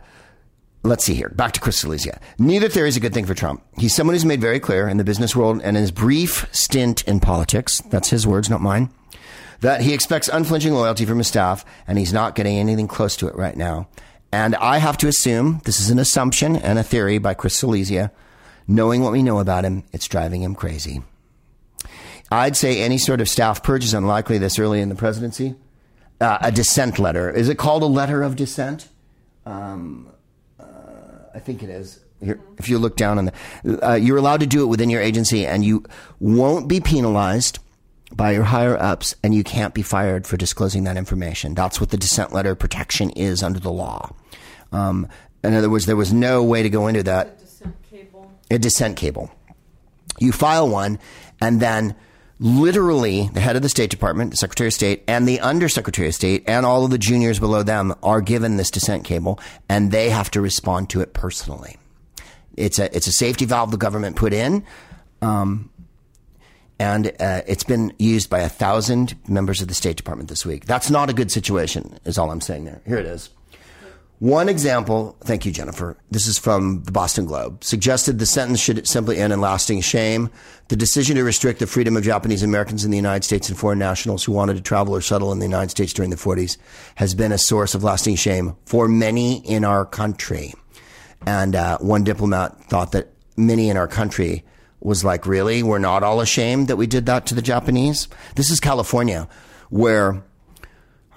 Let's see here. Back to Chris Cillizza. Neither theory is a good thing for Trump. He's someone who's made very clear in the business world and in his brief stint in politics, that's his words, not mine, that he expects unflinching loyalty from his staff, and he's not getting anything close to it right now. And I have to assume this is an assumption and a theory by Chris Cillizza. Knowing what we know about him, it's driving him crazy. I'd say any sort of staff purge is unlikely this early in the presidency. Uh, a dissent letter. Is it called a letter of dissent? Um, I think it is. Here, if you look down on the, uh, you're allowed to do it within your agency, and you won't be penalized by your higher ups, and you can't be fired for disclosing that information. That's what the dissent letter protection is under the law. Um, in other words, there was no way to go into that. A dissent cable. A dissent cable. You file one, and then literally the head of the State Department, the Secretary of State, and the Undersecretary of State, and all of the juniors below them are given this dissent cable, and they have to respond to it personally. It's a it's a safety valve the government put in, um, and uh, it's been used by a thousand members of the State Department this week. That's not a good situation, is all I'm saying there. Here it is. One example, thank you, Jennifer. This is from the Boston Globe. Suggested the sentence should simply end in lasting shame. The decision to restrict the freedom of Japanese Americans in the United States and foreign nationals who wanted to travel or settle in the United States during the 40s has been a source of lasting shame for many in our country. And uh, one diplomat thought that many in our country was like, really? We're not all ashamed that we did that to the Japanese? This is California, where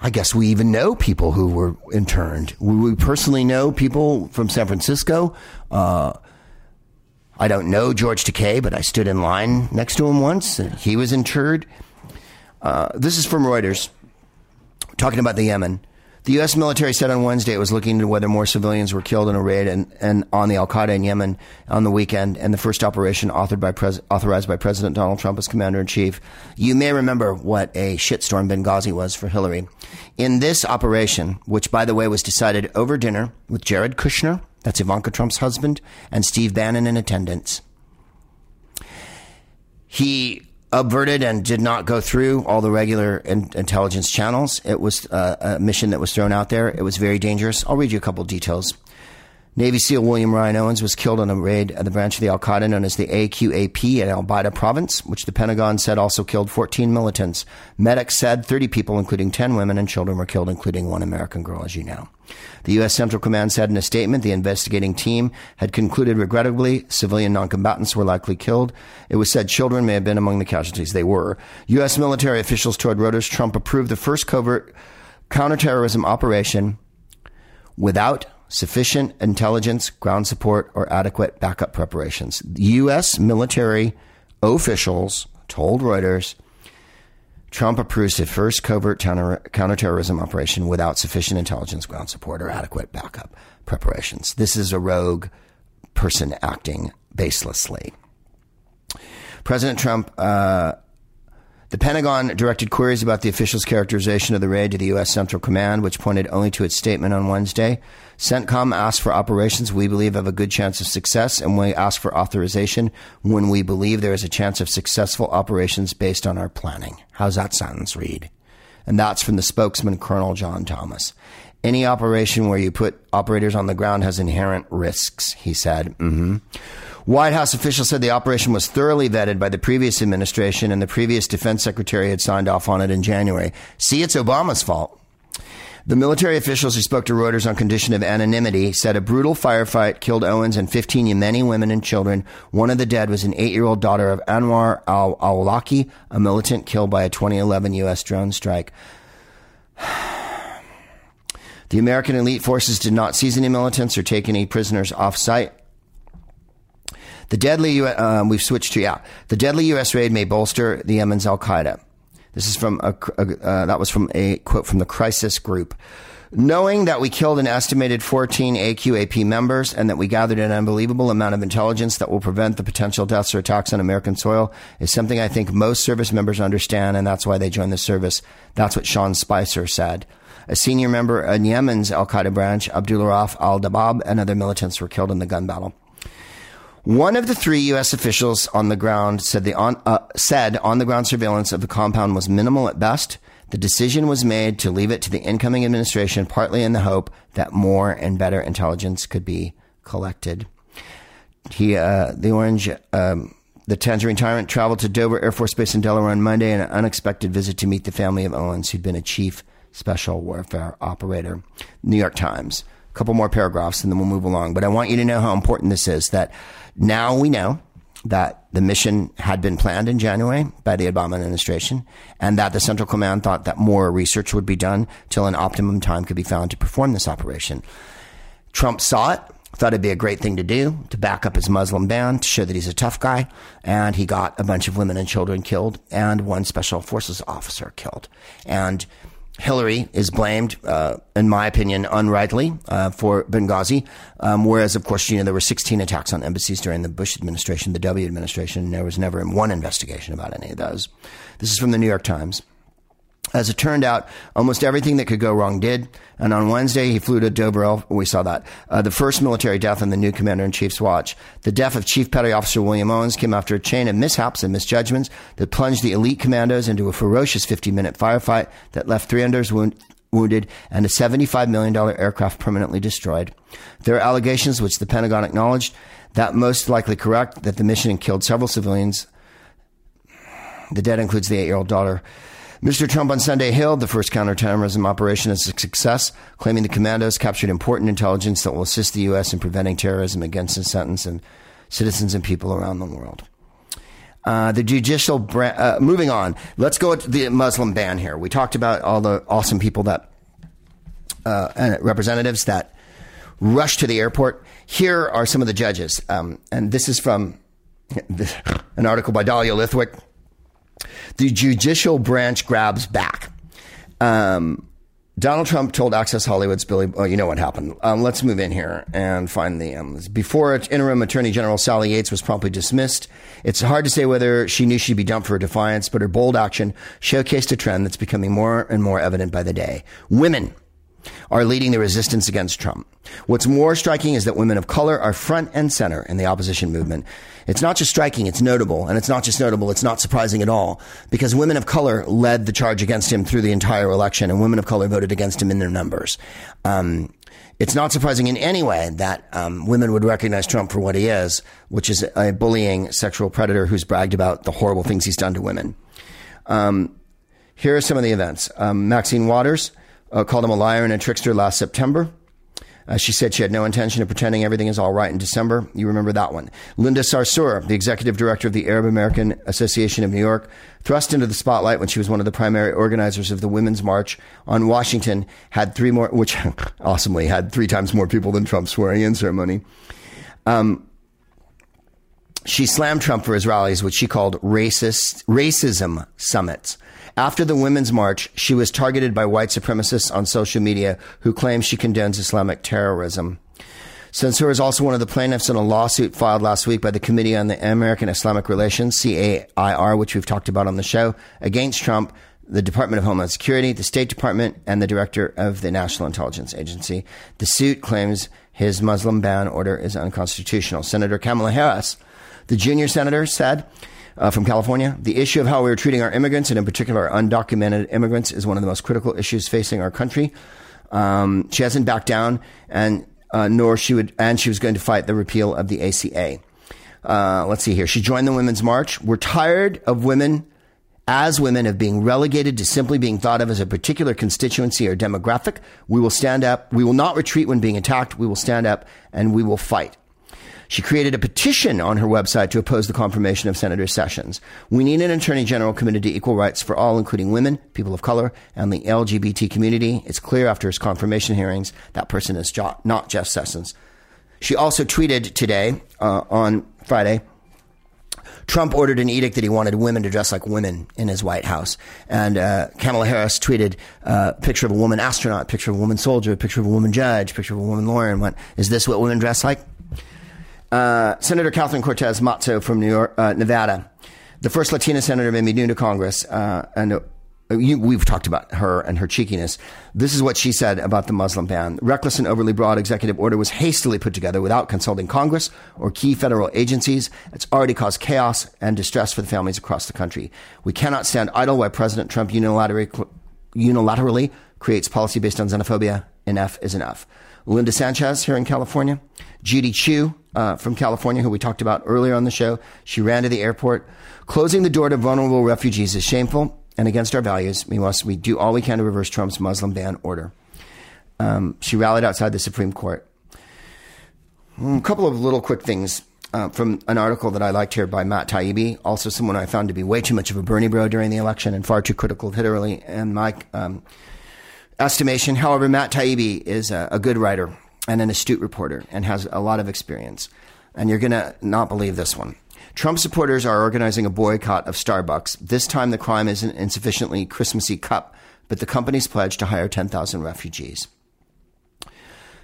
I guess we even know people who were interned. We, personally know people from San Francisco. Uh, I don't know George Takei, but I stood in line next to him once. He was interred. Uh, this is from Reuters, talking about the Yemen. The U.S. military said on Wednesday it was looking into whether more civilians were killed in a raid and, and on the Al Qaeda in Yemen on the weekend, and the first operation by pres- authorized by President Donald Trump as commander in chief. You may remember what a shitstorm Benghazi was for Hillary. In this operation, which by the way was decided over dinner with Jared Kushner, that's Ivanka Trump's husband, and Steve Bannon in attendance, he averted and did not go through all the regular in- intelligence channels. It was uh, a mission that was thrown out there. It was very dangerous. I'll read you a couple details. Navy SEAL William Ryan Owens was killed on a raid at the branch of the Al Qaeda known as the AQAP in Al Baida province, which the Pentagon said also killed 14 militants. Medics said 30 people, including 10 women and children, were killed, including one American girl, as you know. The U.S. Central Command said in a statement the investigating team had concluded regrettably civilian noncombatants were likely killed. It was said children may have been among the casualties. They were. U.S. military officials told Reuters Trump approved the first covert counterterrorism operation without sufficient intelligence, ground support, or adequate backup preparations. U.S. military officials told Reuters Trump approves the first covert counter, counterterrorism operation without sufficient intelligence, ground support, or adequate backup preparations. This is a rogue person acting baselessly. President Trump uh, the Pentagon directed queries about the official's characterization of the raid to the U.S. Central Command, which pointed only to its statement on Wednesday. CENTCOM asked for operations we believe have a good chance of success, and we ask for authorization when we believe there is a chance of successful operations based on our planning. How's that sentence read? And that's from the spokesman, Colonel John Thomas. Any operation where you put operators on the ground has inherent risks, he said. Mm-hmm. White House officials said the operation was thoroughly vetted by the previous administration and the previous defense secretary had signed off on it in January. See, it's Obama's fault. The military officials who spoke to Reuters on condition of anonymity said a brutal firefight killed Owens and 15 Yemeni women and children. One of the dead was an eight year old daughter of Anwar al Awlaki, a militant killed by a 2011 U.S. drone strike. The American elite forces did not seize any militants or take any prisoners off site. The deadly, um, we've switched to, yeah, the deadly U.S. raid may bolster the Yemen's Al Qaeda. This is from a, uh, that was from a quote from the Crisis Group. Knowing that we killed an estimated 14 AQAP members and that we gathered an unbelievable amount of intelligence that will prevent the potential deaths or attacks on American soil is something I think most service members understand, and that's why they joined the service. That's what Sean Spicer said. A senior member in Yemen's Al Qaeda branch, Abdullah Raf al Dabab, and other militants were killed in the gun battle. One of the three U.S. officials on the ground said the on, uh, said on the ground surveillance of the compound was minimal at best. The decision was made to leave it to the incoming administration, partly in the hope that more and better intelligence could be collected. He, uh, the Orange, um, the Tangerine Tyrant traveled to Dover Air Force Base in Delaware on Monday in an unexpected visit to meet the family of Owens, who'd been a chief special warfare operator. New York Times. A couple more paragraphs and then we'll move along. But I want you to know how important this is that now we know that the mission had been planned in January by the Obama administration and that the Central Command thought that more research would be done till an optimum time could be found to perform this operation. Trump saw it, thought it'd be a great thing to do to back up his Muslim ban to show that he's a tough guy. And he got a bunch of women and children killed and one special forces officer killed. And Hillary is blamed, uh, in my opinion, unrightly uh, for Benghazi. Um, whereas, of course, you know there were 16 attacks on embassies during the Bush administration, the W administration, and there was never one investigation about any of those. This is from the New York Times. As it turned out, almost everything that could go wrong did. And on Wednesday, he flew to Dover. We saw that. Uh, the first military death on the new commander in chief's watch. The death of Chief Petty Officer William Owens came after a chain of mishaps and misjudgments that plunged the elite commandos into a ferocious 50 minute firefight that left three others wound- wounded and a $75 million aircraft permanently destroyed. There are allegations, which the Pentagon acknowledged, that most likely correct, that the mission killed several civilians. The dead includes the eight year old daughter Mr. Trump on Sunday hailed the first counterterrorism operation as a success, claiming the commandos captured important intelligence that will assist the U.S. in preventing terrorism against its citizens and people around the world. Uh, the judicial bra- uh, moving on. Let's go to the Muslim ban here. We talked about all the awesome people that uh, representatives that rushed to the airport. Here are some of the judges, um, and this is from an article by Dahlia Lithwick the judicial branch grabs back. Um, Donald Trump told Access Hollywood's Billy, oh, you know what happened. Um, let's move in here and find the, um, before interim Attorney General Sally Yates was promptly dismissed. It's hard to say whether she knew she'd be dumped for defiance, but her bold action showcased a trend that's becoming more and more evident by the day. Women are leading the resistance against Trump. What's more striking is that women of color are front and center in the opposition movement. It's not just striking, it's notable. And it's not just notable, it's not surprising at all. Because women of color led the charge against him through the entire election, and women of color voted against him in their numbers. Um, it's not surprising in any way that um, women would recognize Trump for what he is, which is a bullying sexual predator who's bragged about the horrible things he's done to women. Um, here are some of the events. Um, Maxine Waters uh, called him a liar and a trickster last September. Uh, she said she had no intention of pretending everything is all right in December. You remember that one. Linda Sarsour, the executive director of the Arab American Association of New York, thrust into the spotlight when she was one of the primary organizers of the Women's March on Washington, had three more, which awesomely had three times more people than Trump's swearing in ceremony. Um, she slammed Trump for his rallies, which she called racist racism summits. After the Women's March, she was targeted by white supremacists on social media who claim she condones Islamic terrorism. Sarsour is also one of the plaintiffs in a lawsuit filed last week by the Committee on the American Islamic Relations, CAIR, which we've talked about on the show, against Trump, the Department of Homeland Security, the State Department, and the Director of the National Intelligence Agency. The suit claims his Muslim ban order is unconstitutional. Senator Kamala Harris, the junior senator, said uh, from California. The issue of how we are treating our immigrants, and in particular our undocumented immigrants, is one of the most critical issues facing our country. Um, she hasn't backed down, and uh, nor she would, and she was going to fight the repeal of the ACA. Uh, let's see here. She joined the Women's March. We're tired of women, as women, of being relegated to simply being thought of as a particular constituency or demographic. We will stand up. We will not retreat when being attacked. We will stand up and we will fight. She created a petition on her website to oppose the confirmation of Senator Sessions. We need an attorney general committed to equal rights for all, including women, people of color, and the LGBT community. It's clear after his confirmation hearings that person is not Jeff Sessions. She also tweeted today uh, on Friday. Trump ordered an edict that he wanted women to dress like women in his White House. And uh, Kamala Harris tweeted a uh, picture of a woman astronaut, picture of a woman soldier, a picture of a woman judge, picture of a woman lawyer, and went, Is this what women dress like? Uh, senator Catherine Cortez Masto from New York, uh, Nevada, the first Latina senator maybe new to Congress, uh, and uh, you, we've talked about her and her cheekiness. This is what she said about the Muslim ban. Reckless and overly broad executive order was hastily put together without consulting Congress or key federal agencies. It's already caused chaos and distress for the families across the country. We cannot stand idle while President Trump unilaterally, unilaterally creates policy based on xenophobia. Enough is enough. Linda Sanchez here in California. Judy Chu uh, from California, who we talked about earlier on the show. She ran to the airport. Closing the door to vulnerable refugees is shameful and against our values. We must we do all we can to reverse Trump's Muslim ban order. Um, she rallied outside the Supreme Court. Hmm, a couple of little quick things uh, from an article that I liked here by Matt Taibbi, also someone I found to be way too much of a Bernie bro during the election and far too critical of Hillary and my um, estimation. However, Matt Taibbi is a, a good writer and an astute reporter and has a lot of experience. And you're going to not believe this one. Trump supporters are organizing a boycott of Starbucks. This time the crime isn't insufficiently Christmassy cup, but the company's pledge to hire 10,000 refugees.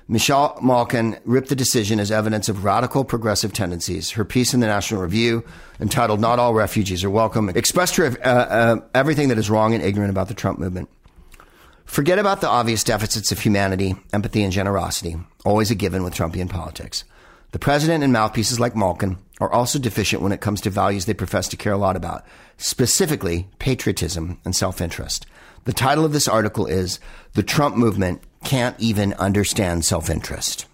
Michelle Malkin ripped the decision as evidence of radical progressive tendencies. Her piece in the National Review, entitled Not All Refugees Are Welcome, expressed her uh, uh, everything that is wrong and ignorant about the Trump movement. Forget about the obvious deficits of humanity, empathy, and generosity, always a given with Trumpian politics. The president and mouthpieces like Malkin are also deficient when it comes to values they profess to care a lot about, specifically patriotism and self interest. The title of this article is The Trump Movement Can't Even Understand Self Interest.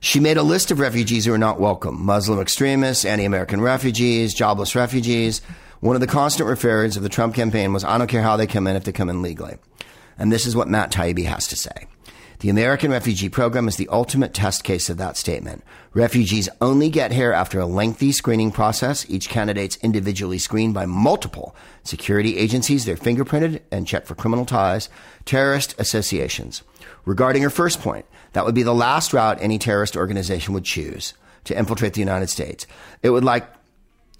She made a list of refugees who are not welcome Muslim extremists, anti American refugees, jobless refugees, one of the constant referrals of the Trump campaign was, I don't care how they come in if they come in legally. And this is what Matt Taibbi has to say. The American Refugee Program is the ultimate test case of that statement. Refugees only get here after a lengthy screening process. Each candidate's individually screened by multiple security agencies. They're fingerprinted and checked for criminal ties, terrorist associations. Regarding her first point, that would be the last route any terrorist organization would choose to infiltrate the United States. It would like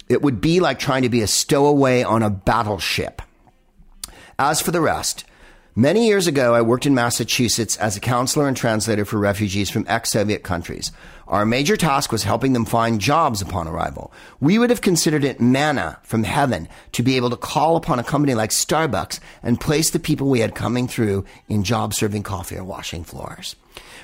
it would be like trying to be a stowaway on a battleship. As for the rest, many years ago, I worked in Massachusetts as a counselor and translator for refugees from ex Soviet countries. Our major task was helping them find jobs upon arrival. We would have considered it manna from heaven to be able to call upon a company like Starbucks and place the people we had coming through in jobs serving coffee or washing floors.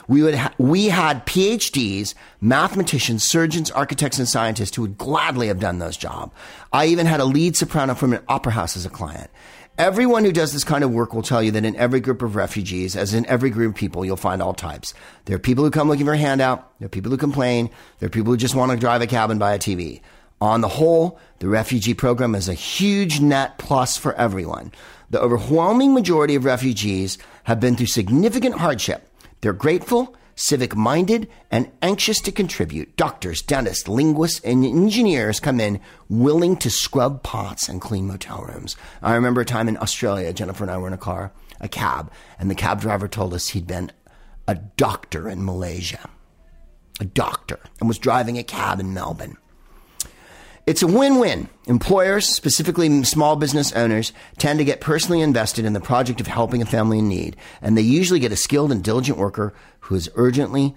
We would ha- we had PhDs, mathematicians, surgeons, architects, and scientists who would gladly have done those jobs. I even had a lead soprano from an opera house as a client. Everyone who does this kind of work will tell you that in every group of refugees, as in every group of people, you'll find all types. There are people who come looking for a handout. There are people who complain. There are people who just want to drive a cab and buy a TV. On the whole, the refugee program is a huge net plus for everyone. The overwhelming majority of refugees have been through significant hardship. They're grateful civic minded, and anxious to contribute. Doctors, dentists, linguists, and engineers come in willing to scrub pots and clean motel rooms. I remember a time in Australia, Jennifer and I were in a car, a cab, and the cab driver told us he'd been a doctor in Malaysia. A doctor, and was driving a cab in Melbourne. It's a win win. Employers, specifically small business owners, tend to get personally invested in the project of helping a family in need, and they usually get a skilled and diligent worker who is urgently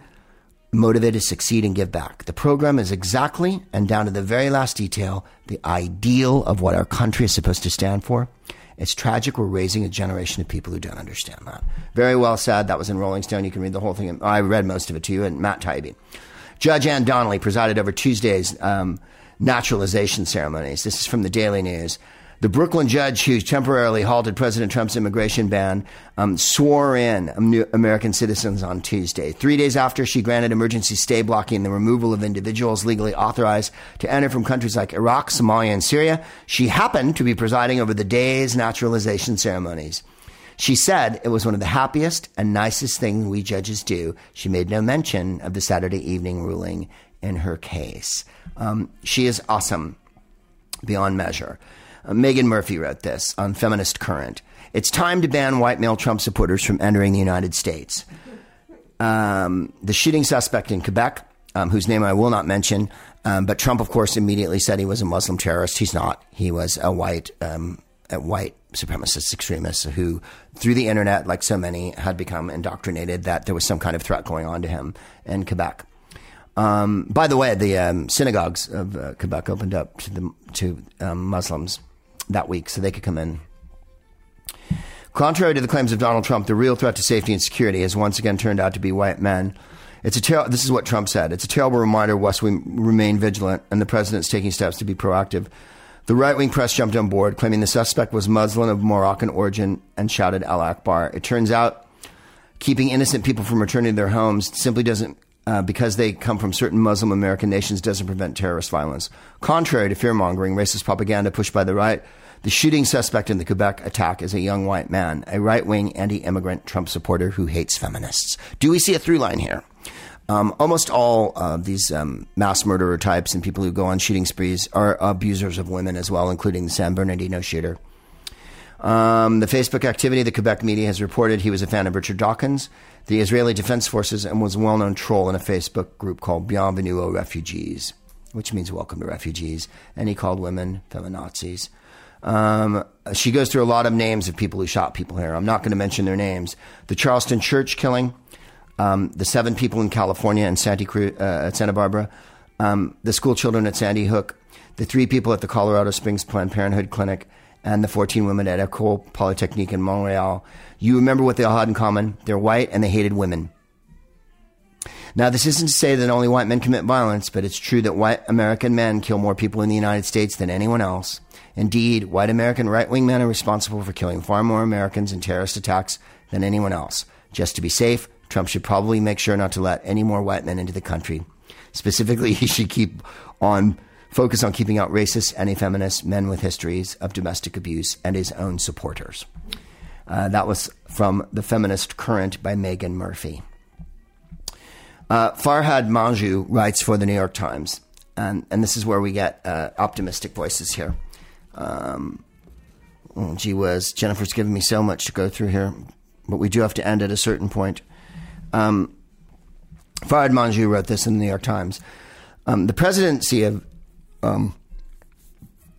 motivated to succeed and give back. The program is exactly and down to the very last detail the ideal of what our country is supposed to stand for. It's tragic we're raising a generation of people who don't understand that. Very well said. That was in Rolling Stone. You can read the whole thing. I read most of it to you, and Matt Taibbi. Judge Ann Donnelly presided over Tuesday's um, naturalization ceremonies. This is from the Daily News. The Brooklyn judge who temporarily halted President Trump's immigration ban um, swore in American citizens on Tuesday. Three days after she granted emergency stay blocking the removal of individuals legally authorized to enter from countries like Iraq, Somalia, and Syria, she happened to be presiding over the day's naturalization ceremonies. She said it was one of the happiest and nicest things we judges do. She made no mention of the Saturday evening ruling in her case. Um, she is awesome beyond measure. Uh, Meghan Murphy wrote this on Feminist Current. It's time to ban white male Trump supporters from entering the United States. Um, the shooting suspect in Quebec, um, whose name I will not mention, um, but Trump, of course, immediately said he was a Muslim terrorist. He's not. He was a white, um, a white supremacist extremist who, through the internet, like so many, had become indoctrinated that there was some kind of threat going on to him in Quebec. Um, by the way, the um, synagogues of uh, Quebec opened up to the to um, Muslims that week, so they could come in. Contrary to the claims of Donald Trump, the real threat to safety and security has once again turned out to be white men. It's a ter- this is what Trump said. It's a terrible reminder of we remain vigilant, and the president's taking steps to be proactive. The right wing press jumped on board, claiming the suspect was Muslim of Moroccan origin and shouted Al Akbar. It turns out keeping innocent people from returning to their homes simply doesn't uh, because they come from certain Muslim American nations doesn't prevent terrorist violence. Contrary to fear mongering, racist propaganda pushed by the right, the shooting suspect in the Quebec attack is a young white man, a right wing anti immigrant Trump supporter who hates feminists. Do we see a through line here? Um, almost all of these um, mass murderer types and people who go on shooting sprees are abusers of women as well, including the San Bernardino shooter. Um, the Facebook activity, the Quebec media has reported he was a fan of Richard Dawkins, the Israeli Defense Forces, and was a well known troll in a Facebook group called Bienvenue aux Refugees, which means welcome to refugees. And he called women feminazis. Um, she goes through a lot of names of people who shot people here. I'm not going to mention their names. The Charleston church killing, um, the seven people in California and Santa, Cruz, uh, at Santa Barbara, um, the school children at Sandy Hook, the three people at the Colorado Springs Planned Parenthood Clinic, and the 14 women at Ecole Polytechnique in Montreal. You remember what they all had in common? They're white and they hated women. Now, this isn't to say that only white men commit violence, but it's true that white American men kill more people in the United States than anyone else. Indeed, white American right wing men are responsible for killing far more Americans in terrorist attacks than anyone else. Just to be safe, Trump should probably make sure not to let any more white men into the country. Specifically, he should keep on focus on keeping out racist, anti-feminist men with histories of domestic abuse and his own supporters. Uh, that was from The Feminist Current by Meghan Murphy. Uh, Farhad Manjoo writes for the New York Times, and, and this is where we get uh, optimistic voices here. Um, oh, gee whiz, Jennifer's given me so much to go through here, but we do have to end at a certain point. Um, Farhad Manjoo wrote this in the New York Times. Um, the presidency of um,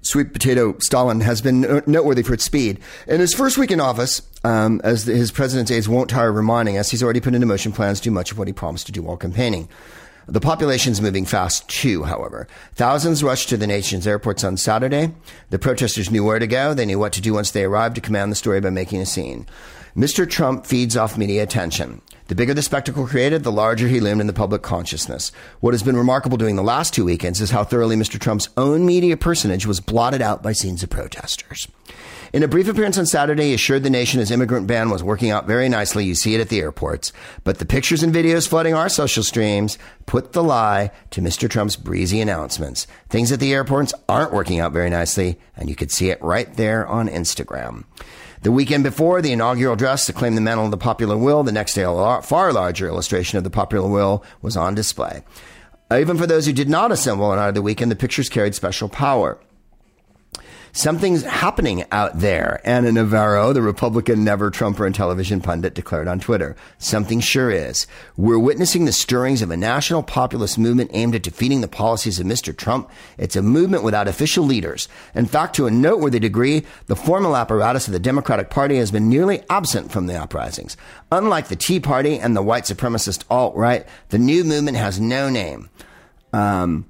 sweet potato Stalin has been noteworthy for its speed. In his first week in office, um, as the, his president's aides won't tire of reminding us, he's already put into motion plans to do much of what he promised to do while campaigning. The population's moving fast too, however. Thousands rushed to the nation's airports on Saturday. The protesters knew where to go. They knew what to do once they arrived to command the story by making a scene. Mr. Trump feeds off media attention. The bigger the spectacle created, the larger he loomed in the public consciousness. What has been remarkable during the last two weekends is how thoroughly Mr. Trump's own media personage was blotted out by scenes of protesters. In a brief appearance on Saturday, he assured the nation his immigrant ban was working out very nicely. You see it at the airports. But the pictures and videos flooding our social streams put the lie to Mr. Trump's breezy announcements. Things at the airports aren't working out very nicely, and you could see it right there on Instagram. The weekend before, the inaugural address to claim the mantle of the popular will, the next day, a far larger illustration of the popular will was on display. Even for those who did not assemble on either the weekend, the pictures carried special power. Something's happening out there. Ana Navarro, the Republican never Trumper and television pundit, declared on Twitter. Something sure is. We're witnessing the stirrings of a national populist movement aimed at defeating the policies of Mr. Trump. It's a movement without official leaders. In fact, to a noteworthy degree, the formal apparatus of the Democratic Party has been nearly absent from the uprisings. Unlike the Tea Party and the white supremacist alt right, the new movement has no name. Um,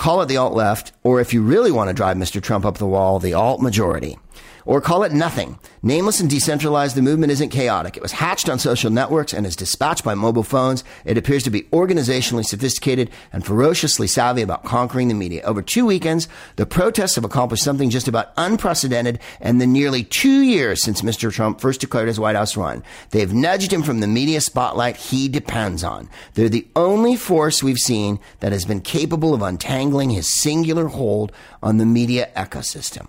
Call it the alt left, or if you really want to drive Mr. Trump up the wall, the alt majority. Or call it nothing. Nameless and decentralized, the movement isn't chaotic. It was hatched on social networks and is dispatched by mobile phones. It appears to be organizationally sophisticated and ferociously savvy about conquering the media. Over two weekends, the protests have accomplished something just about unprecedented in the nearly two years since Mr. Trump first declared his White House run. They've nudged him from the media spotlight he depends on. They're the only force we've seen that has been capable of untangling his singular hold on the media ecosystem.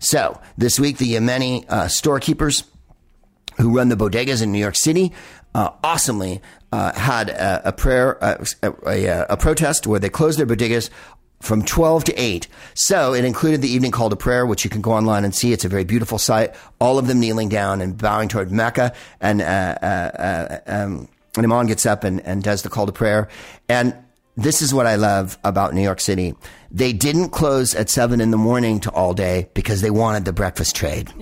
So this week, the Yemeni uh, storekeepers who run the bodegas in New York City uh, awesomely uh, had a, a prayer, uh, a, a, a, protest where they closed their bodegas from 12 to 8. So it included the evening call to prayer, which you can go online and see. It's a very beautiful sight. All of them kneeling down and bowing toward Mecca. And, uh, uh, um, an imam gets up and, and does the call to prayer. And this is what I love about New York City. They didn't close at seven in the morning to all day because they wanted the breakfast trade.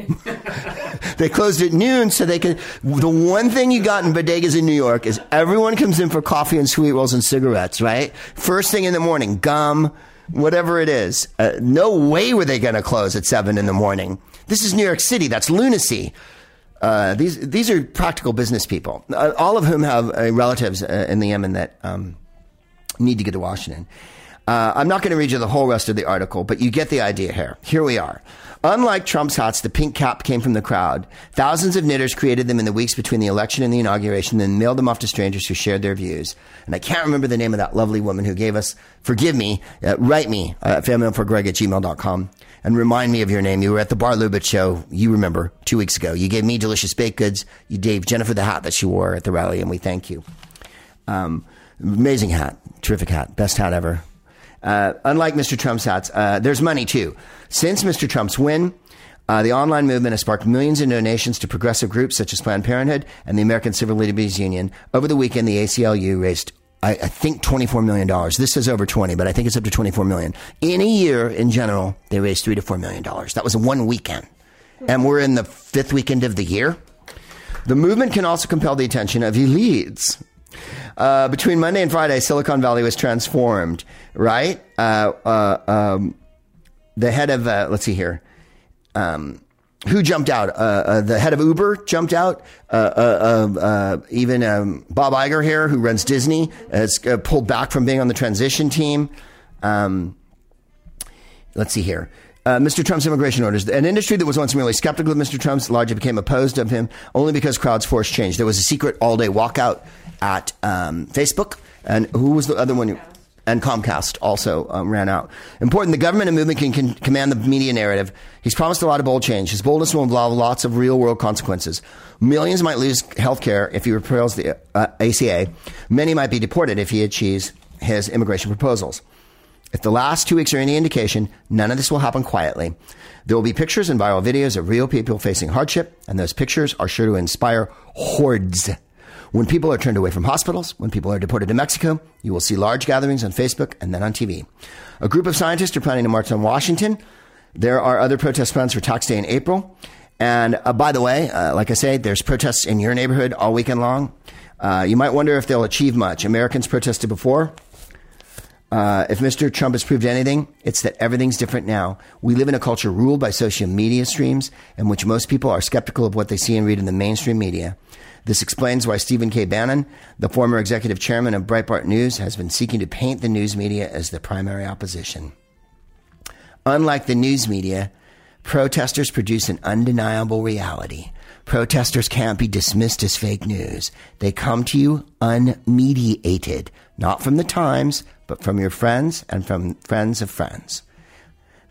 they closed at noon so they could. The one thing you got in bodegas in New York is everyone comes in for coffee and sweet rolls and cigarettes, right? First thing in the morning, gum, whatever it is. Uh, no way were they going to close at seven in the morning. This is New York City. That's lunacy. Uh, these these are practical business people, uh, all of whom have uh, relatives uh, in the Yemen that um, need to get to Washington. Uh, I'm not going to read you the whole rest of the article, but you get the idea here. Here we are. Unlike Trump's hats, the pink cap came from the crowd. Thousands of knitters created them in the weeks between the election and the inauguration, then mailed them off to strangers who shared their views. And I can't remember the name of that lovely woman who gave us, forgive me, uh, write me uh, at familyforgreg at gmail.com and remind me of your name. You were at the Bar Lubitsch show, you remember, two weeks ago. You gave me delicious baked goods. You gave Jennifer the hat that she wore at the rally, and we thank you. Um, amazing hat, terrific hat, best hat ever. Uh, unlike Mr. Trump's hats, uh, there's money too. Since Mr. Trump's win, uh, the online movement has sparked millions in donations to progressive groups such as Planned Parenthood and the American Civil Liberties Union. Over the weekend, the ACLU raised, I, I think, $24 million. This says over 20, but I think it's up to 24 million. In a year, in general, they raised 3 to $4 million. That was one weekend. And we're in the fifth weekend of the year. The movement can also compel the attention of elites uh, between Monday and Friday, Silicon Valley was transformed, right? Uh, uh, um, the head of, uh, let's see here. Um, who jumped out? Uh, uh, the head of Uber jumped out. even um, Bob Iger here, who runs Disney, has pulled back from being on the transition team. Um, let's see here. Uh, Mr. Trump's immigration orders. An industry that was once merely skeptical of Mr. Trump's largely became opposed of him only because crowds forced change. There was a secret all day walkout at um, Facebook. And who was the other one? and Comcast also um, ran out. Important, the government and movement can, can, command the media narrative. He's promised a lot of bold change. His boldness will involve lots of real world consequences. Millions might lose health care if he repeals the uh, ACA. Many might be deported if he achieves his immigration proposals. If the last two weeks are any indication, none of this will happen quietly. There will be pictures and viral videos of real people facing hardship, and those pictures are sure to inspire hordes. When people are turned away from hospitals, when people are deported to Mexico, you will see large gatherings on Facebook and then on TV. A group of scientists are planning to march on Washington. There are other protest plans for Tax Day in April. And uh, by the way, uh, like I say, there's protests in your neighborhood all weekend long. Uh, you might wonder if they'll achieve much. Americans protested before. Uh, if Mr. Trump has proved anything, it's that everything's different now. We live in a culture ruled by social media streams in which most people are skeptical of what they see and read in the mainstream media. This explains why Stephen K. Bannon, the former executive chairman of Breitbart News, has been seeking to paint the news media as the primary opposition. Unlike the news media, Protesters produce an undeniable reality. Protesters can't be dismissed as fake news. They come to you unmediated, not from the Times, but from your friends and from friends of friends.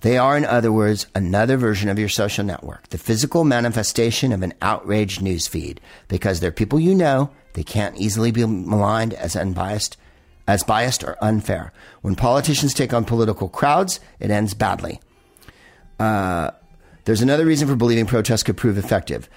They are, in other words, another version of your social network, the physical manifestation of an outraged newsfeed. Because they're people you know, they can't easily be maligned as unbiased, as biased or unfair. When politicians take on political crowds, it ends badly. Uh, there's another reason for believing protests could prove effective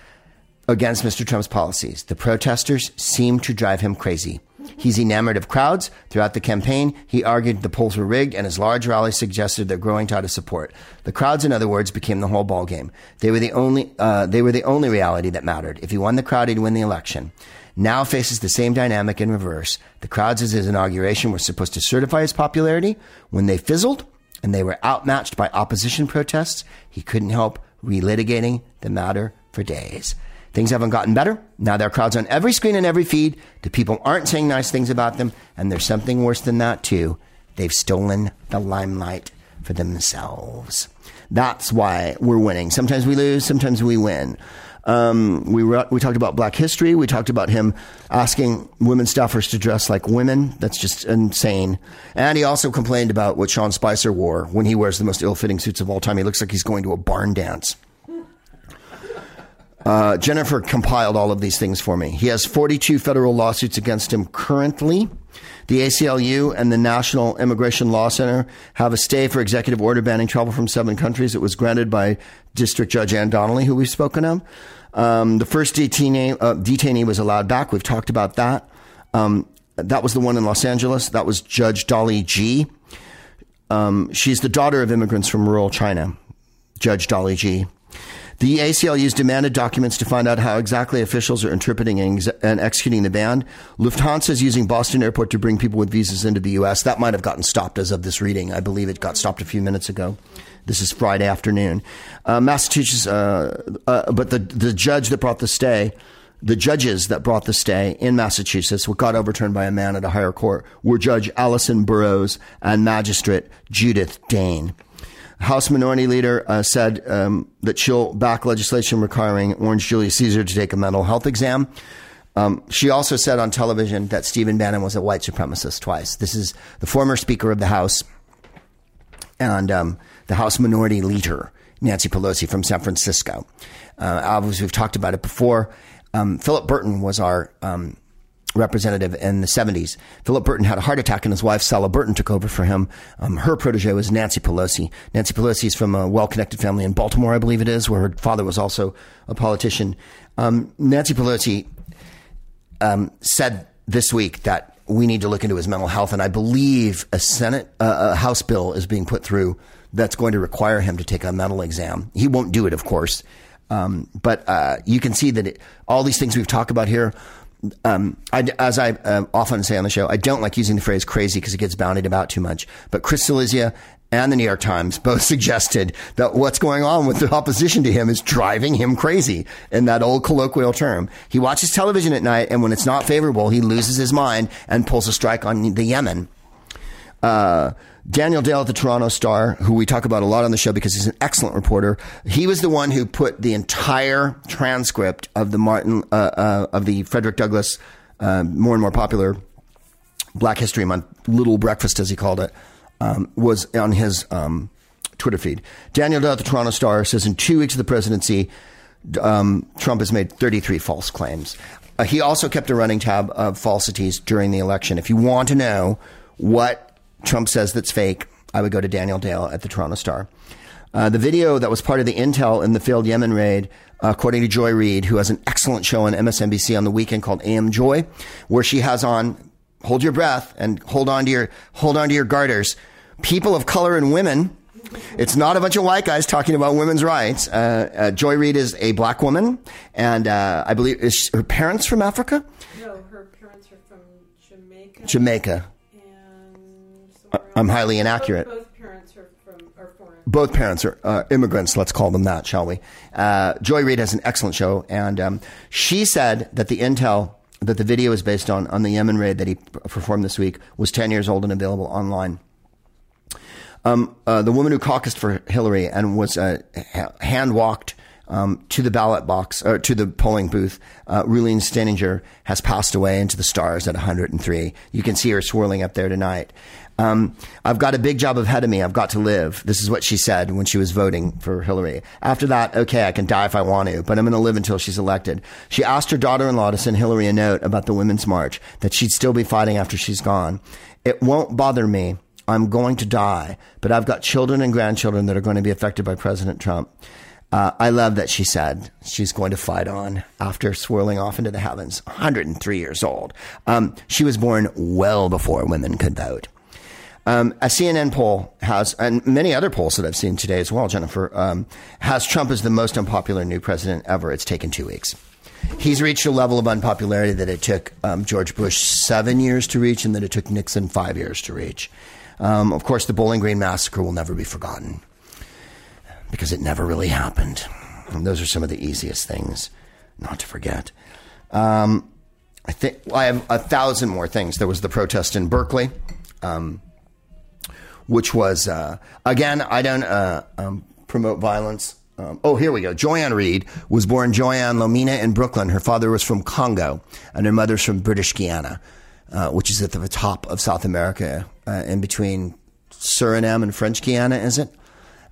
against Mr. Trump's policies. The protesters seem to drive him crazy. He's enamored of crowds. Throughout the campaign, he argued the polls were rigged, and his large rally suggested their growing tide of support. The crowds, in other words, became the whole ballgame. They were the only uh, they were the only reality that mattered. If he won the crowd, he'd win the election. Now faces the same dynamic in reverse. The crowds at his inauguration were supposed to certify his popularity. When they fizzled and they were outmatched by opposition protests, he couldn't help relitigating the matter for days. Things haven't gotten better. Now there are crowds on every screen and every feed. The people aren't saying nice things about them. And there's something worse than that, too. They've stolen the limelight for themselves. That's why we're winning. Sometimes we lose, sometimes we win. Um, we, re- we talked about black history. We talked about him asking women staffers to dress like women. That's just insane. And he also complained about what Sean Spicer wore when he wears the most ill fitting suits of all time. He looks like he's going to a barn dance. Uh, Jennifer compiled all of these things for me. He has 42 federal lawsuits against him currently. The ACLU and the National Immigration Law Center have a stay for executive order banning travel from seven countries. It was granted by District Judge Ann Donnelly, who we've spoken of. Um, the first detainee, uh, detainee was allowed back. We've talked about that. Um, that was the one in Los Angeles. That was Judge Dolly Gee. Um, she's the daughter of immigrants from rural China. Judge Dolly Gee. The ACLU's demanded documents to find out how exactly officials are interpreting and, ex- and executing the ban. Lufthansa is using Boston Airport to bring people with visas into the U.S. That might have gotten stopped as of this reading. I believe it got stopped a few minutes ago. This is Friday afternoon. Uh, Massachusetts, uh, uh, but the, the judge that brought the stay, the judges that brought the stay in Massachusetts, what got overturned by a man at a higher court, were Judge Allison Burroughs and Magistrate Judith Dane. House Minority Leader uh, said um, that she'll back legislation requiring Orange Julius Caesar to take a mental health exam. Um, she also said on television that Stephen Bannon was a white supremacist twice. This is the former Speaker of the House and um, the House Minority Leader, Nancy Pelosi from San Francisco. Uh, obviously, we've talked about it before. Um, Philip Burton was our um, representative in the 70s. Philip Burton had a heart attack and his wife, Sala Burton, took over for him. Um, her protege was Nancy Pelosi. Nancy Pelosi is from a well connected family in Baltimore, I believe it is, where her father was also a politician. Um, Nancy Pelosi um, said this week that we need to look into his mental health, and I believe a Senate, uh, a House bill is being put through that's going to require him to take a mental exam. He won't do it, of course. Um, but uh, you can see that it, all these things we've talked about here um, I, as I uh, often say on the show, I don't like using the phrase crazy because it gets bounded about too much. But Chris Cillizza and the New York Times both suggested that what's going on with the opposition to him is driving him crazy in that old colloquial term. He watches television at night, and when it's not favorable, he loses his mind and pulls a strike on the Yemen. Uh, Daniel Dale at the Toronto Star, who we talk about a lot on the show because he's an excellent reporter. He was the one who put the entire transcript of the Martin uh, uh, of the Frederick Douglass uh, more and more popular Black History Month Little Breakfast, as he called it, um, was on his um, Twitter feed. Daniel Dale at the Toronto Star says in two weeks of the presidency, um, Trump has made 33 false claims. Uh, he also kept a running tab of falsities during the election. If you want to know what Trump says that's fake, I would go to Daniel Dale at the Toronto Star. Uh, the video that was part of the intel in the failed Yemen raid, uh, according to Joy Reid, who has an excellent show on MSNBC on the weekend called AM Joy, where she has on hold your breath and hold on to your hold on to your garters. People of color and women. It's not a bunch of white guys talking about women's rights. Uh, uh Joy Reid is a black woman, and uh, I believe is her parents from Africa. No, her parents are from Jamaica. Jamaica. I'm highly inaccurate. Both, parents are from are foreign. Both parents are uh, immigrants. Let's call them that, shall we? Uh, Joy Reid has an excellent show, and um, she said that the intel that the video is based on on the Yemen raid that he performed this week was 10 years old and available online. Um, uh, the woman who caucused for Hillary and was uh, hand walked um, to the ballot box or to the polling booth, uh, Rulene Steininger has passed away into the stars at 103. You can see her swirling up there tonight. Um, I've got a big job ahead of me. I've got to live. This is what she said when she was voting for Hillary. After that, okay, I can die if I want to, but I'm going to live until she's elected. She asked her daughter-in-law to send Hillary a note about the Women's March, that she'd still be fighting after she's gone. It won't bother me. I'm going to die, but I've got children and grandchildren that are going to be affected by President Trump. Uh, I love that she said she's going to fight on after swirling off into the heavens. 103 years old. Um, she was born well before women could vote. Um, a CNN poll has, and many other polls that I've seen today as well, Jennifer, um, has Trump as the most unpopular new president ever. It's taken two weeks. He's reached a level of unpopularity that it took um, George Bush seven years to reach and that it took Nixon five years to reach. Um, of course, the Bowling Green Massacre will never be forgotten because it never really happened. And those are some of the easiest things not to forget. Um, I think well, I have a thousand more things. There was the protest in Berkeley. Um, which was uh, again I don't uh, um, promote violence. Um, oh, here we go. Joy-Ann Reid was born Joy-Ann Lomena in Brooklyn. Her father was from Congo, and her mother's from British Guiana, uh, which is at the top of South America, uh, in between Suriname and French Guiana, is it?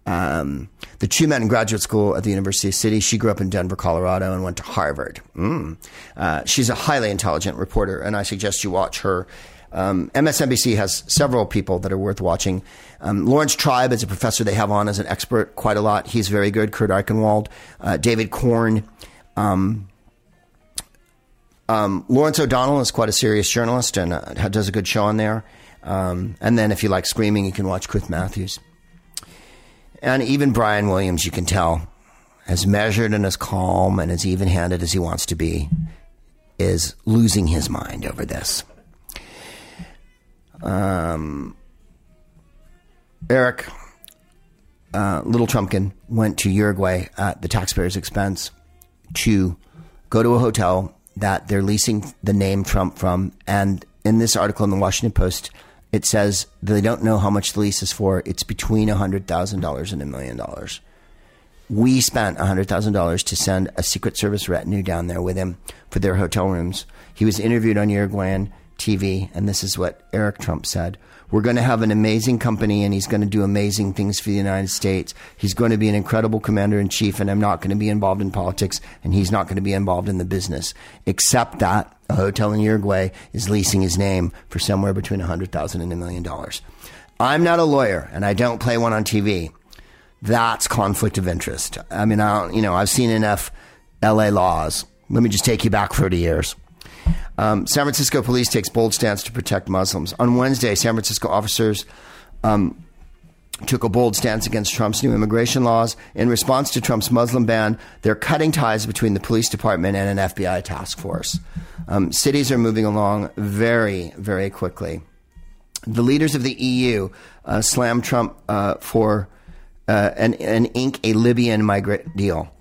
Um, the two met in graduate school at the University of City. She grew up in Denver, Colorado, and went to Harvard. Mm. Uh, she's a highly intelligent reporter, and I suggest you watch her um, MSNBC has several people that are worth watching. Um, Laurence Tribe is a professor they have on as an expert quite a lot. He's very good. Kurt Eichenwald, uh, David Corn. Um, um Lawrence O'Donnell is quite a serious journalist and uh, does a good show on there. Um, and then if you like screaming, you can watch Chris Matthews. And even Brian Williams, you can tell, as measured and as calm and as even handed as he wants to be, is losing his mind over this. Um, Eric uh, Little Trumpkin went to Uruguay at the taxpayer's expense to go to a hotel that they're leasing the name Trump from. And in this article in the Washington Post, it says they don't know how much the lease is for. It's between $100,000 and a million dollars. We spent $100,000 to send a Secret Service retinue down there with him for their hotel rooms. He was interviewed on Uruguayan TV, and this is what Eric Trump said. We're going to have an amazing company, and he's going to do amazing things for the United States. He's going to be an incredible commander in chief, and I'm not going to be involved in politics, and he's not going to be involved in the business. Except that a hotel in Uruguay is leasing his name for somewhere between a hundred thousand and a million dollars. I'm not a lawyer, and I don't play one on TV. That's conflict of interest. I mean, I don't, you know, I've seen enough LA laws. Let me just take you back 30 years. Um, San Francisco police takes bold stance to protect Muslims. On Wednesday, San Francisco officers um, took a bold stance against Trump's new immigration laws. In response to Trump's Muslim ban, they're cutting ties between the police department and an FBI task force. Um, cities are moving along very, very quickly. The leaders of the EU uh, slammed Trump uh, for uh, an, an ink a Libyan migrant deal.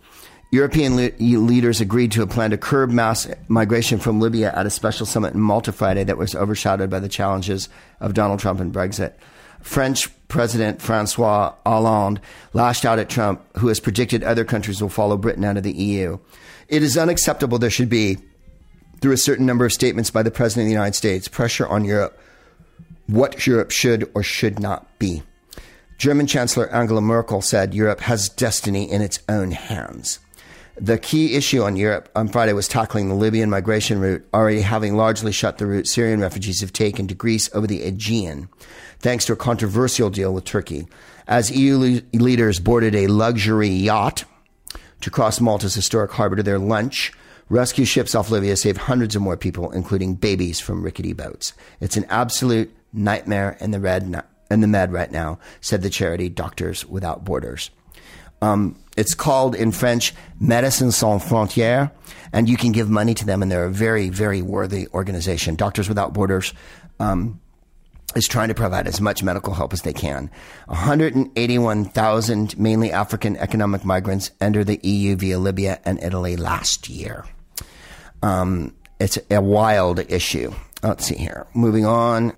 European le- leaders agreed to a plan to curb mass migration from Libya at a special summit in Malta Friday that was overshadowed by the challenges of Donald Trump and Brexit. French President Francois Hollande lashed out at Trump, who has predicted other countries will follow Britain out of the EU. It is unacceptable there should be, through a certain number of statements by the President of the United States, pressure on Europe what Europe should or should not be. German Chancellor Angela Merkel said Europe has destiny in its own hands. The key issue on Europe on Friday was tackling the Libyan migration route, already having largely shut the route Syrian refugees have taken to Greece over the Aegean, thanks to a controversial deal with Turkey. As EU le- leaders boarded a luxury yacht to cross Malta's historic harbor to their lunch, rescue ships off Libya saved hundreds of more people, including babies from rickety boats. It's an absolute nightmare in the red in the med right now, said the charity Doctors Without Borders. Um, it's called in French Médecins Sans Frontières, and you can give money to them, and they're a very, very worthy organization. Doctors Without Borders um, is trying to provide as much medical help as they can. 181,000 mainly African economic migrants entered the EU via Libya and Italy last year. Um, it's a wild issue. Let's see here. Moving on.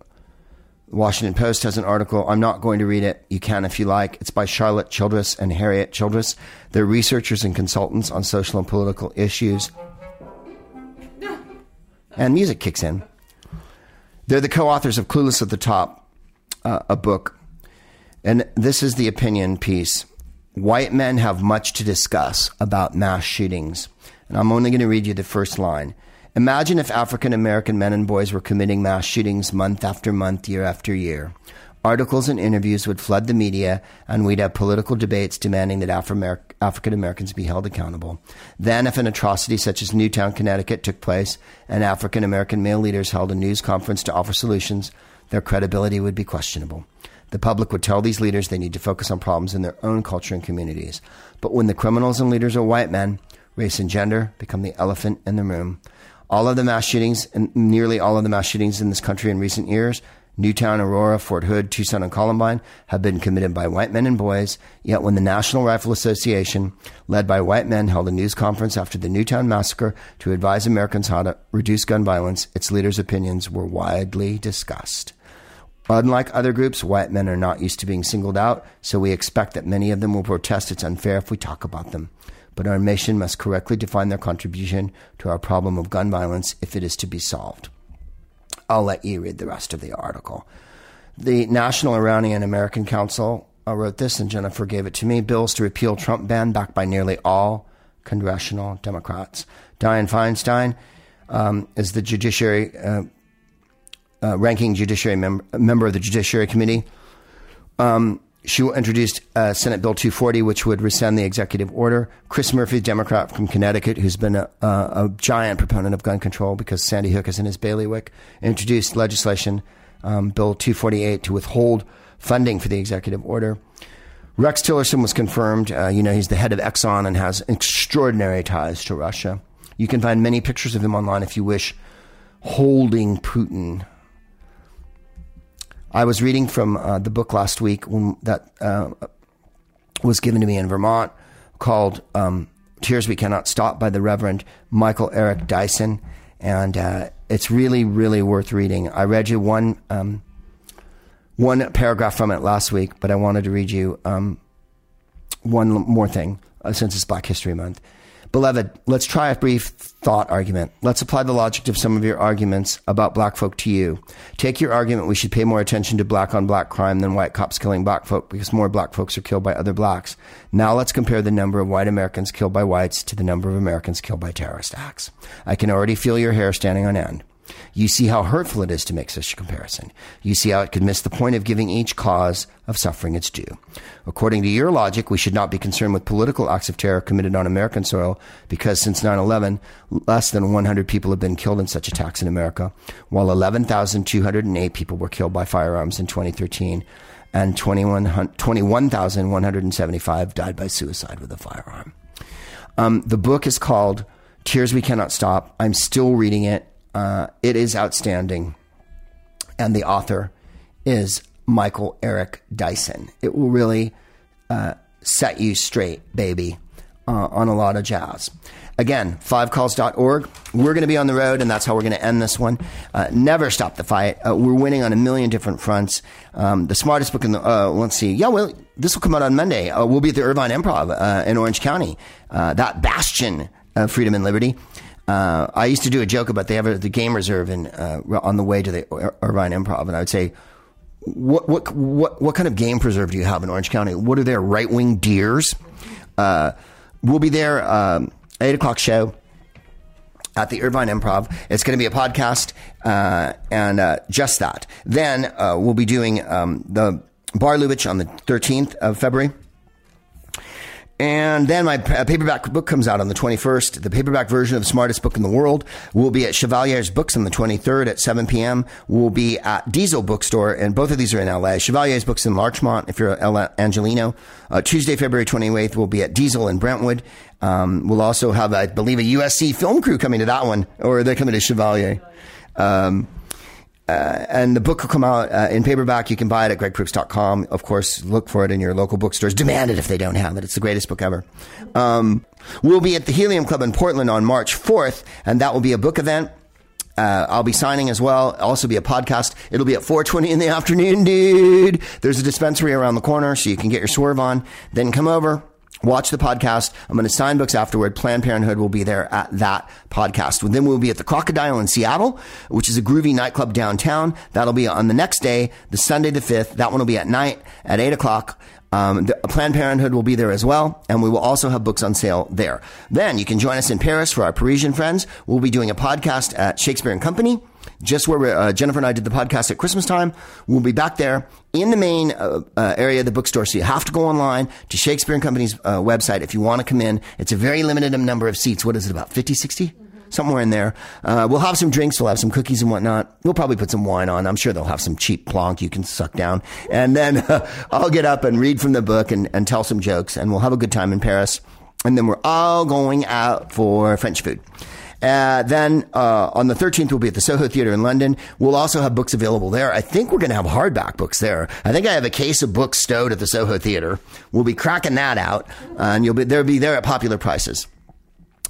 Washington Post has an article. I'm not going to read it. You can if you like. It's by Charlotte Childress and Harriet Childress. They're researchers and consultants on social and political issues. And music kicks in. They're the co authors of Clueless at the Top, uh, a book. And this is the opinion piece. White men have much to discuss about mass shootings. And I'm only going to read you the first line. Imagine if African American men and boys were committing mass shootings month after month, year after year. Articles and interviews would flood the media, and we'd have political debates demanding that African Americans be held accountable. Then, if an atrocity such as Newtown, Connecticut took place, and African American male leaders held a news conference to offer solutions, their credibility would be questionable. The public would tell these leaders they need to focus on problems in their own culture and communities. But when the criminals and leaders are white men, race and gender become the elephant in the room. All of the mass shootings, and nearly all of the mass shootings in this country in recent years, Newtown, Aurora, Fort Hood, Tucson, and Columbine, have been committed by white men and boys. Yet when the National Rifle Association, led by white men, held a news conference after the Newtown massacre to advise Americans how to reduce gun violence, its leaders' opinions were widely discussed. Unlike other groups, white men are not used to being singled out, so we expect that many of them will protest it's unfair if we talk about them. But our mission must correctly define their contribution to our problem of gun violence if it is to be solved. I'll let you read the rest of the article. The National Iranian American Council uh, wrote this, and Jennifer gave it to me bills to repeal Trump ban backed by nearly all congressional Democrats. Dianne Feinstein um, is the judiciary. Uh, uh, ranking judiciary mem- member of the Judiciary Committee. Um, she introduced uh, Senate Bill 240, which would rescind the executive order. Chris Murphy, Democrat from Connecticut, who's been a, a, a giant proponent of gun control because Sandy Hook is in his bailiwick, introduced legislation, um, Bill 248, to withhold funding for the executive order. Rex Tillerson was confirmed. Uh, you know, he's the head of Exxon and has extraordinary ties to Russia. You can find many pictures of him online if you wish, holding Putin I was reading from uh, the book last week when, that uh, was given to me in Vermont called um, Tears We Cannot Stop by the Reverend Michael Eric Dyson. And uh, it's really, really worth reading. I read you one, um, one paragraph from it last week, but I wanted to read you um, one more thing uh, since it's Black History Month. Beloved, let's try a brief thought argument. Let's apply the logic of some of your arguments about black folk to you. Take your argument we should pay more attention to black on black crime than white cops killing black folk because more black folks are killed by other blacks. Now let's compare the number of white Americans killed by whites to the number of Americans killed by terrorist acts. I can already feel your hair standing on end. You see how hurtful it is to make such a comparison. You see how it could miss the point of giving each cause of suffering its due. According to your logic, we should not be concerned with political acts of terror committed on American soil because since 9 11, less than 100 people have been killed in such attacks in America, while 11,208 people were killed by firearms in 2013 and 21,175 died by suicide with a firearm. Um, the book is called Tears We Cannot Stop. I'm still reading it. Uh, it is outstanding. And the author is Michael Eric Dyson. It will really uh, set you straight, baby, uh, on a lot of jazz. Again, fivecalls.org. We're going to be on the road, and that's how we're going to end this one. Uh, never stop the fight. Uh, we're winning on a million different fronts. Um, the smartest book in the, uh, let's see. Yeah, well, this will come out on Monday. Uh, we'll be at the Irvine Improv in Orange County, that bastion of freedom and liberty. I used to do a joke about they have a, the game reserve in, on the way to the Irvine Improv, and I would say, what, what, what, what kind of game preserve do you have in Orange County? What are their right wing deers? we'll be there. Um, eight o'clock show at the Irvine Improv. It's going to be a podcast uh, and uh, just that. Then uh, we'll be doing um, the Bar Lubitsch on the 13th of February. And then my paperback book comes out on the 21st. The paperback version of smartest book in the world will be at Chevalier's Books on the 23rd at 7 p.m. We'll be at Diesel Bookstore, and both of these are in LA. Chevalier's Books in Larchmont, if you're LA, Angelino. Uh, Tuesday, February 28th, we'll be at Diesel in Brentwood. Um, we'll also have, I believe, a USC film crew coming to that one, or they're coming to Chevalier. Um, uh, and the book will come out uh, in paperback. You can buy it at gregproops.com. Of course, look for it in your local bookstores. Demand it if they don't have it. It's the greatest book ever. Um, we'll be at the Helium Club in Portland on March 4th, and that will be a book event. Uh, I'll be signing as well. Also be a podcast. It'll be at 4:20 in the afternoon, dude. There's a dispensary around the corner, so you can get your swerve on. Then come over. Watch the podcast. I'm going to sign books afterward. Planned Parenthood will be there at that podcast. Then we'll be at the Crocodile in Seattle, which is a groovy nightclub downtown. That'll be on the next day, the Sunday the 5th. That one will be at night at 8 o'clock. Um, the Planned Parenthood will be there as well, and we will also have books on sale there. Then you can join us in Paris for our Parisian friends. We'll be doing a podcast at Shakespeare and Company, just where uh, Jennifer and I did the podcast at Christmas time. We'll be back there in the main uh, uh, area of the bookstore, so you have to go online to Shakespeare and Company's uh, website if you want to come in. It's a very limited number of seats. What is it, about 50, 60? somewhere in there. Uh, we'll have some drinks. We'll have some cookies and whatnot. We'll probably put some wine on. I'm sure they'll have some cheap plonk you can suck down. And then uh, I'll get up and read from the book and, and tell some jokes, and we'll have a good time in Paris. And then we're all going out for French food. Uh, then uh, on the 13th, we'll be at the Soho Theatre in London. We'll also have books available there. I think we're going to have hardback books there. I think I have a case of books stowed at the Soho Theatre. We'll be cracking that out, and you'll be they'll be there at popular prices.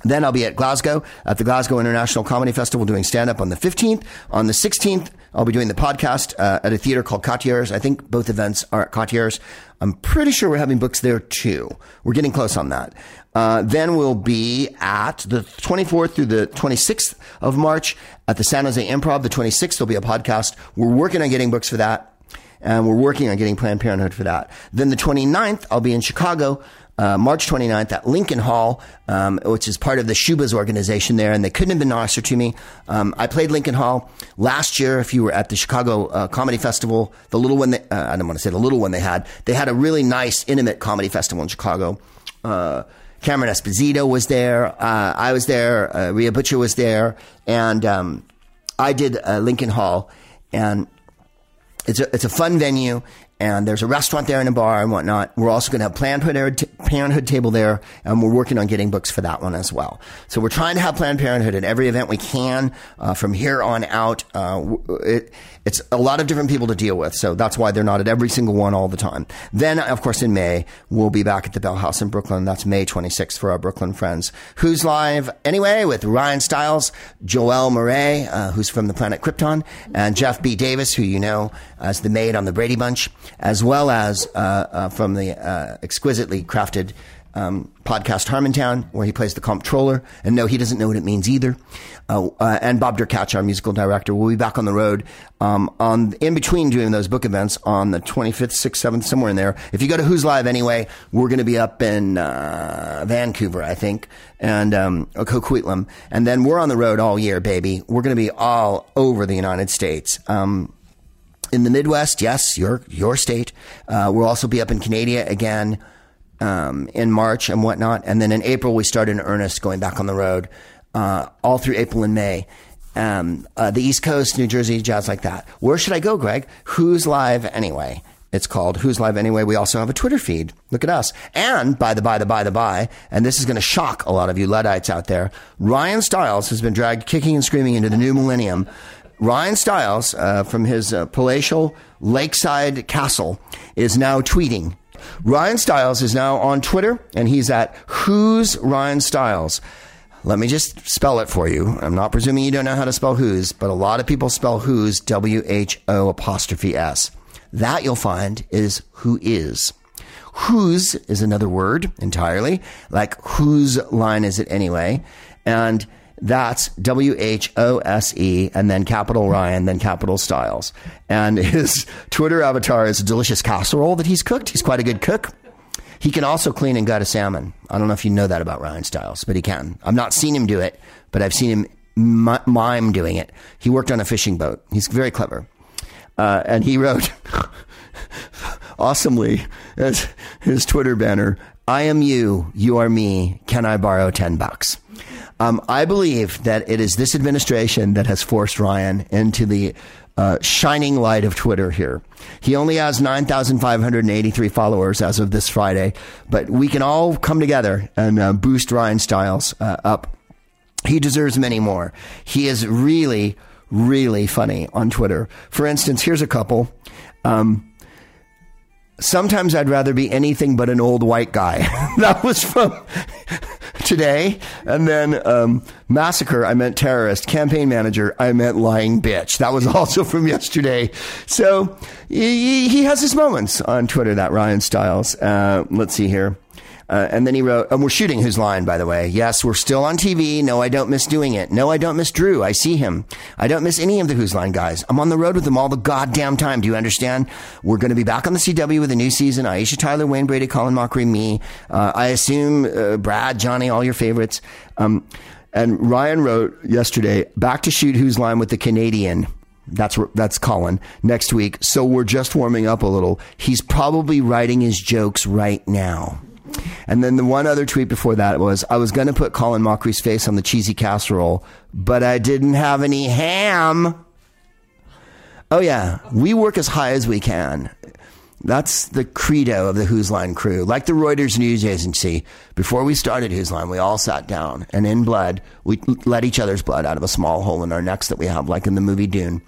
Then I'll be at Glasgow at the Glasgow International Comedy Festival doing stand up on the 15th. On the 16th, I'll be doing the podcast uh, at a theater called Cottiers. I think both events are at Cottiers. I'm pretty sure we're having books there too. We're getting close on that. Uh, then we'll be at the 24th through the 26th of March at the San Jose Improv. The 26th will be a podcast. We're working on getting books for that. And we're working on getting Planned Parenthood for that. Then the 29th, I'll be in Chicago uh, March 29th at Lincoln Hall, um, which is part of the Schubas organization there, and they couldn't have been nicer to me. Um, I played Lincoln Hall last year. If you were at the Chicago uh, Comedy Festival, the little one, that, uh, I don't want to say the little one they had, they had a really nice, intimate comedy festival in Chicago. Uh, Cameron Esposito was there. Uh, I was there. Uh, Rhea Butcher was there, and um, I did Lincoln Hall, and it's a, it's a fun venue and there's a restaurant there and a bar and whatnot. We're also going to have Planned Parenthood table there, and we're working on getting books for that one as well. So we're trying to have Planned Parenthood at every event we can uh, from here on out. Uh, it, it's a lot of different people to deal with, so that's why they're not at every single one all the time. Then, of course, in May, we'll be back at the Bell House in Brooklyn. That's May 26th for our Brooklyn friends. Who's live anyway with Ryan Stiles, Joel Murray, uh, who's from the planet Krypton, and Jeff B. Davis, who you know as the maid on the Brady Bunch, as well as uh, uh, from the uh, exquisitely crafted um, podcast Harmontown, where he plays the comptroller. And no, he doesn't know what it means either. Uh, uh, and Bob Derkach, our musical director, will be back on the road um, on in between doing those book events on the 25th, 6th, 7th, somewhere in there. If you go to Who's Live anyway, we're going to be up in uh, Vancouver, I think, and um, Coquitlam. And then we're on the road all year, baby. We're going to be all over the United States. Um, in the Midwest, yes, your your state. Uh, we'll also be up in Canada again um, in March and whatnot. And then in April, we start in earnest going back on the road uh, all through April and May. Um, uh, the East Coast, New Jersey, jazz like that. Where should I go, Greg? Who's live anyway? It's called Who's Live Anyway. We also have a Twitter feed. Look at us. And by the by, the by, the by, and this is going to shock a lot of you Luddites out there. Ryan Stiles has been dragged kicking and screaming into the new millennium. Ryan Stiles, uh, from his uh, palatial lakeside castle, is now tweeting Ryan Stiles is now on Twitter, and he's at Who's Ryan Stiles. Let me just spell it for you. I'm not presuming you don't know how to spell who's, but a lot of people spell who's W H O apostrophe S. That you'll find is who is. Whose is another word entirely, like whose line is it anyway? And that's W H O S E and then capital Ryan, then capital Stiles. And his Twitter avatar is a delicious casserole that he's cooked. He's quite a good cook. He can also clean and gut a salmon. I don't know if you know that about Ryan Stiles, but he can. I've not seen him do it, but I've seen him mime doing it. He worked on a fishing boat. He's very clever. Uh, and he wrote awesomely as his Twitter banner I am you, you are me. Can I borrow 10 bucks? Um, I believe that it is this administration that has forced Ryan into the uh, shining light of Twitter here. He only has 9,583 followers as of this Friday, but we can all come together and uh, boost Ryan Stiles uh, up. He deserves many more. He is really, really funny on Twitter. For instance, here's a couple. Um, Sometimes I'd rather be anything but an old white guy. that was from today. And then um, massacre, I meant terrorist. Campaign manager, I meant lying bitch. That was also from yesterday. So he, he has his moments on Twitter, that Ryan Stiles. Uh, let's see here. Uh, and then he wrote, and we're shooting Whose Line, by the way. Yes, we're still on TV. No, I don't miss doing it. No, I don't miss Drew. I see him. I don't miss any of the Whose Line guys. I'm on the road with them all the goddamn time. Do you understand? We're going to be back on the CW with a new season. Aisha Tyler, Wayne Brady, Colin Mochrie, me. Uh, I assume uh, Brad, Johnny, all your favorites. Um, and Ryan wrote yesterday, back to shoot Whose Line with the Canadian. That's that's Colin next week. So we're just warming up a little. He's probably writing his jokes right now. And then the one other tweet before that was I was going to put Colin Mochrie's face on the cheesy casserole, but I didn't have any ham. Oh, yeah. We work as high as we can. That's the credo of the Whose Line crew. Like the Reuters news agency, before we started Whose Line, we all sat down and in blood, we let each other's blood out of a small hole in our necks that we have, like in the movie Dune.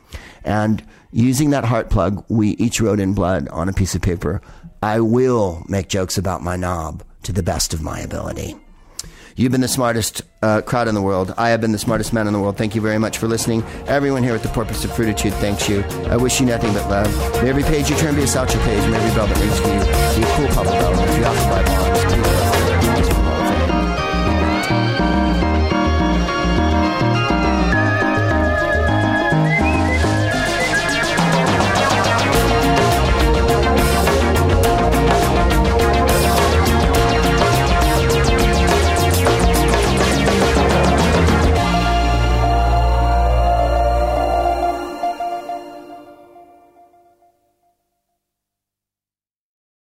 And using that heart plug, we each wrote in blood on a piece of paper, I will make jokes about my knob to the best of my ability. You've been the smartest uh, crowd in the world. I have been the smartest man in the world. Thank you very much for listening. Everyone here at the Porpoise of Fruititude thanks you. I wish you nothing but love. May every page you turn be a Satchel Paige. May every bell that rings for you be a cool papa bell.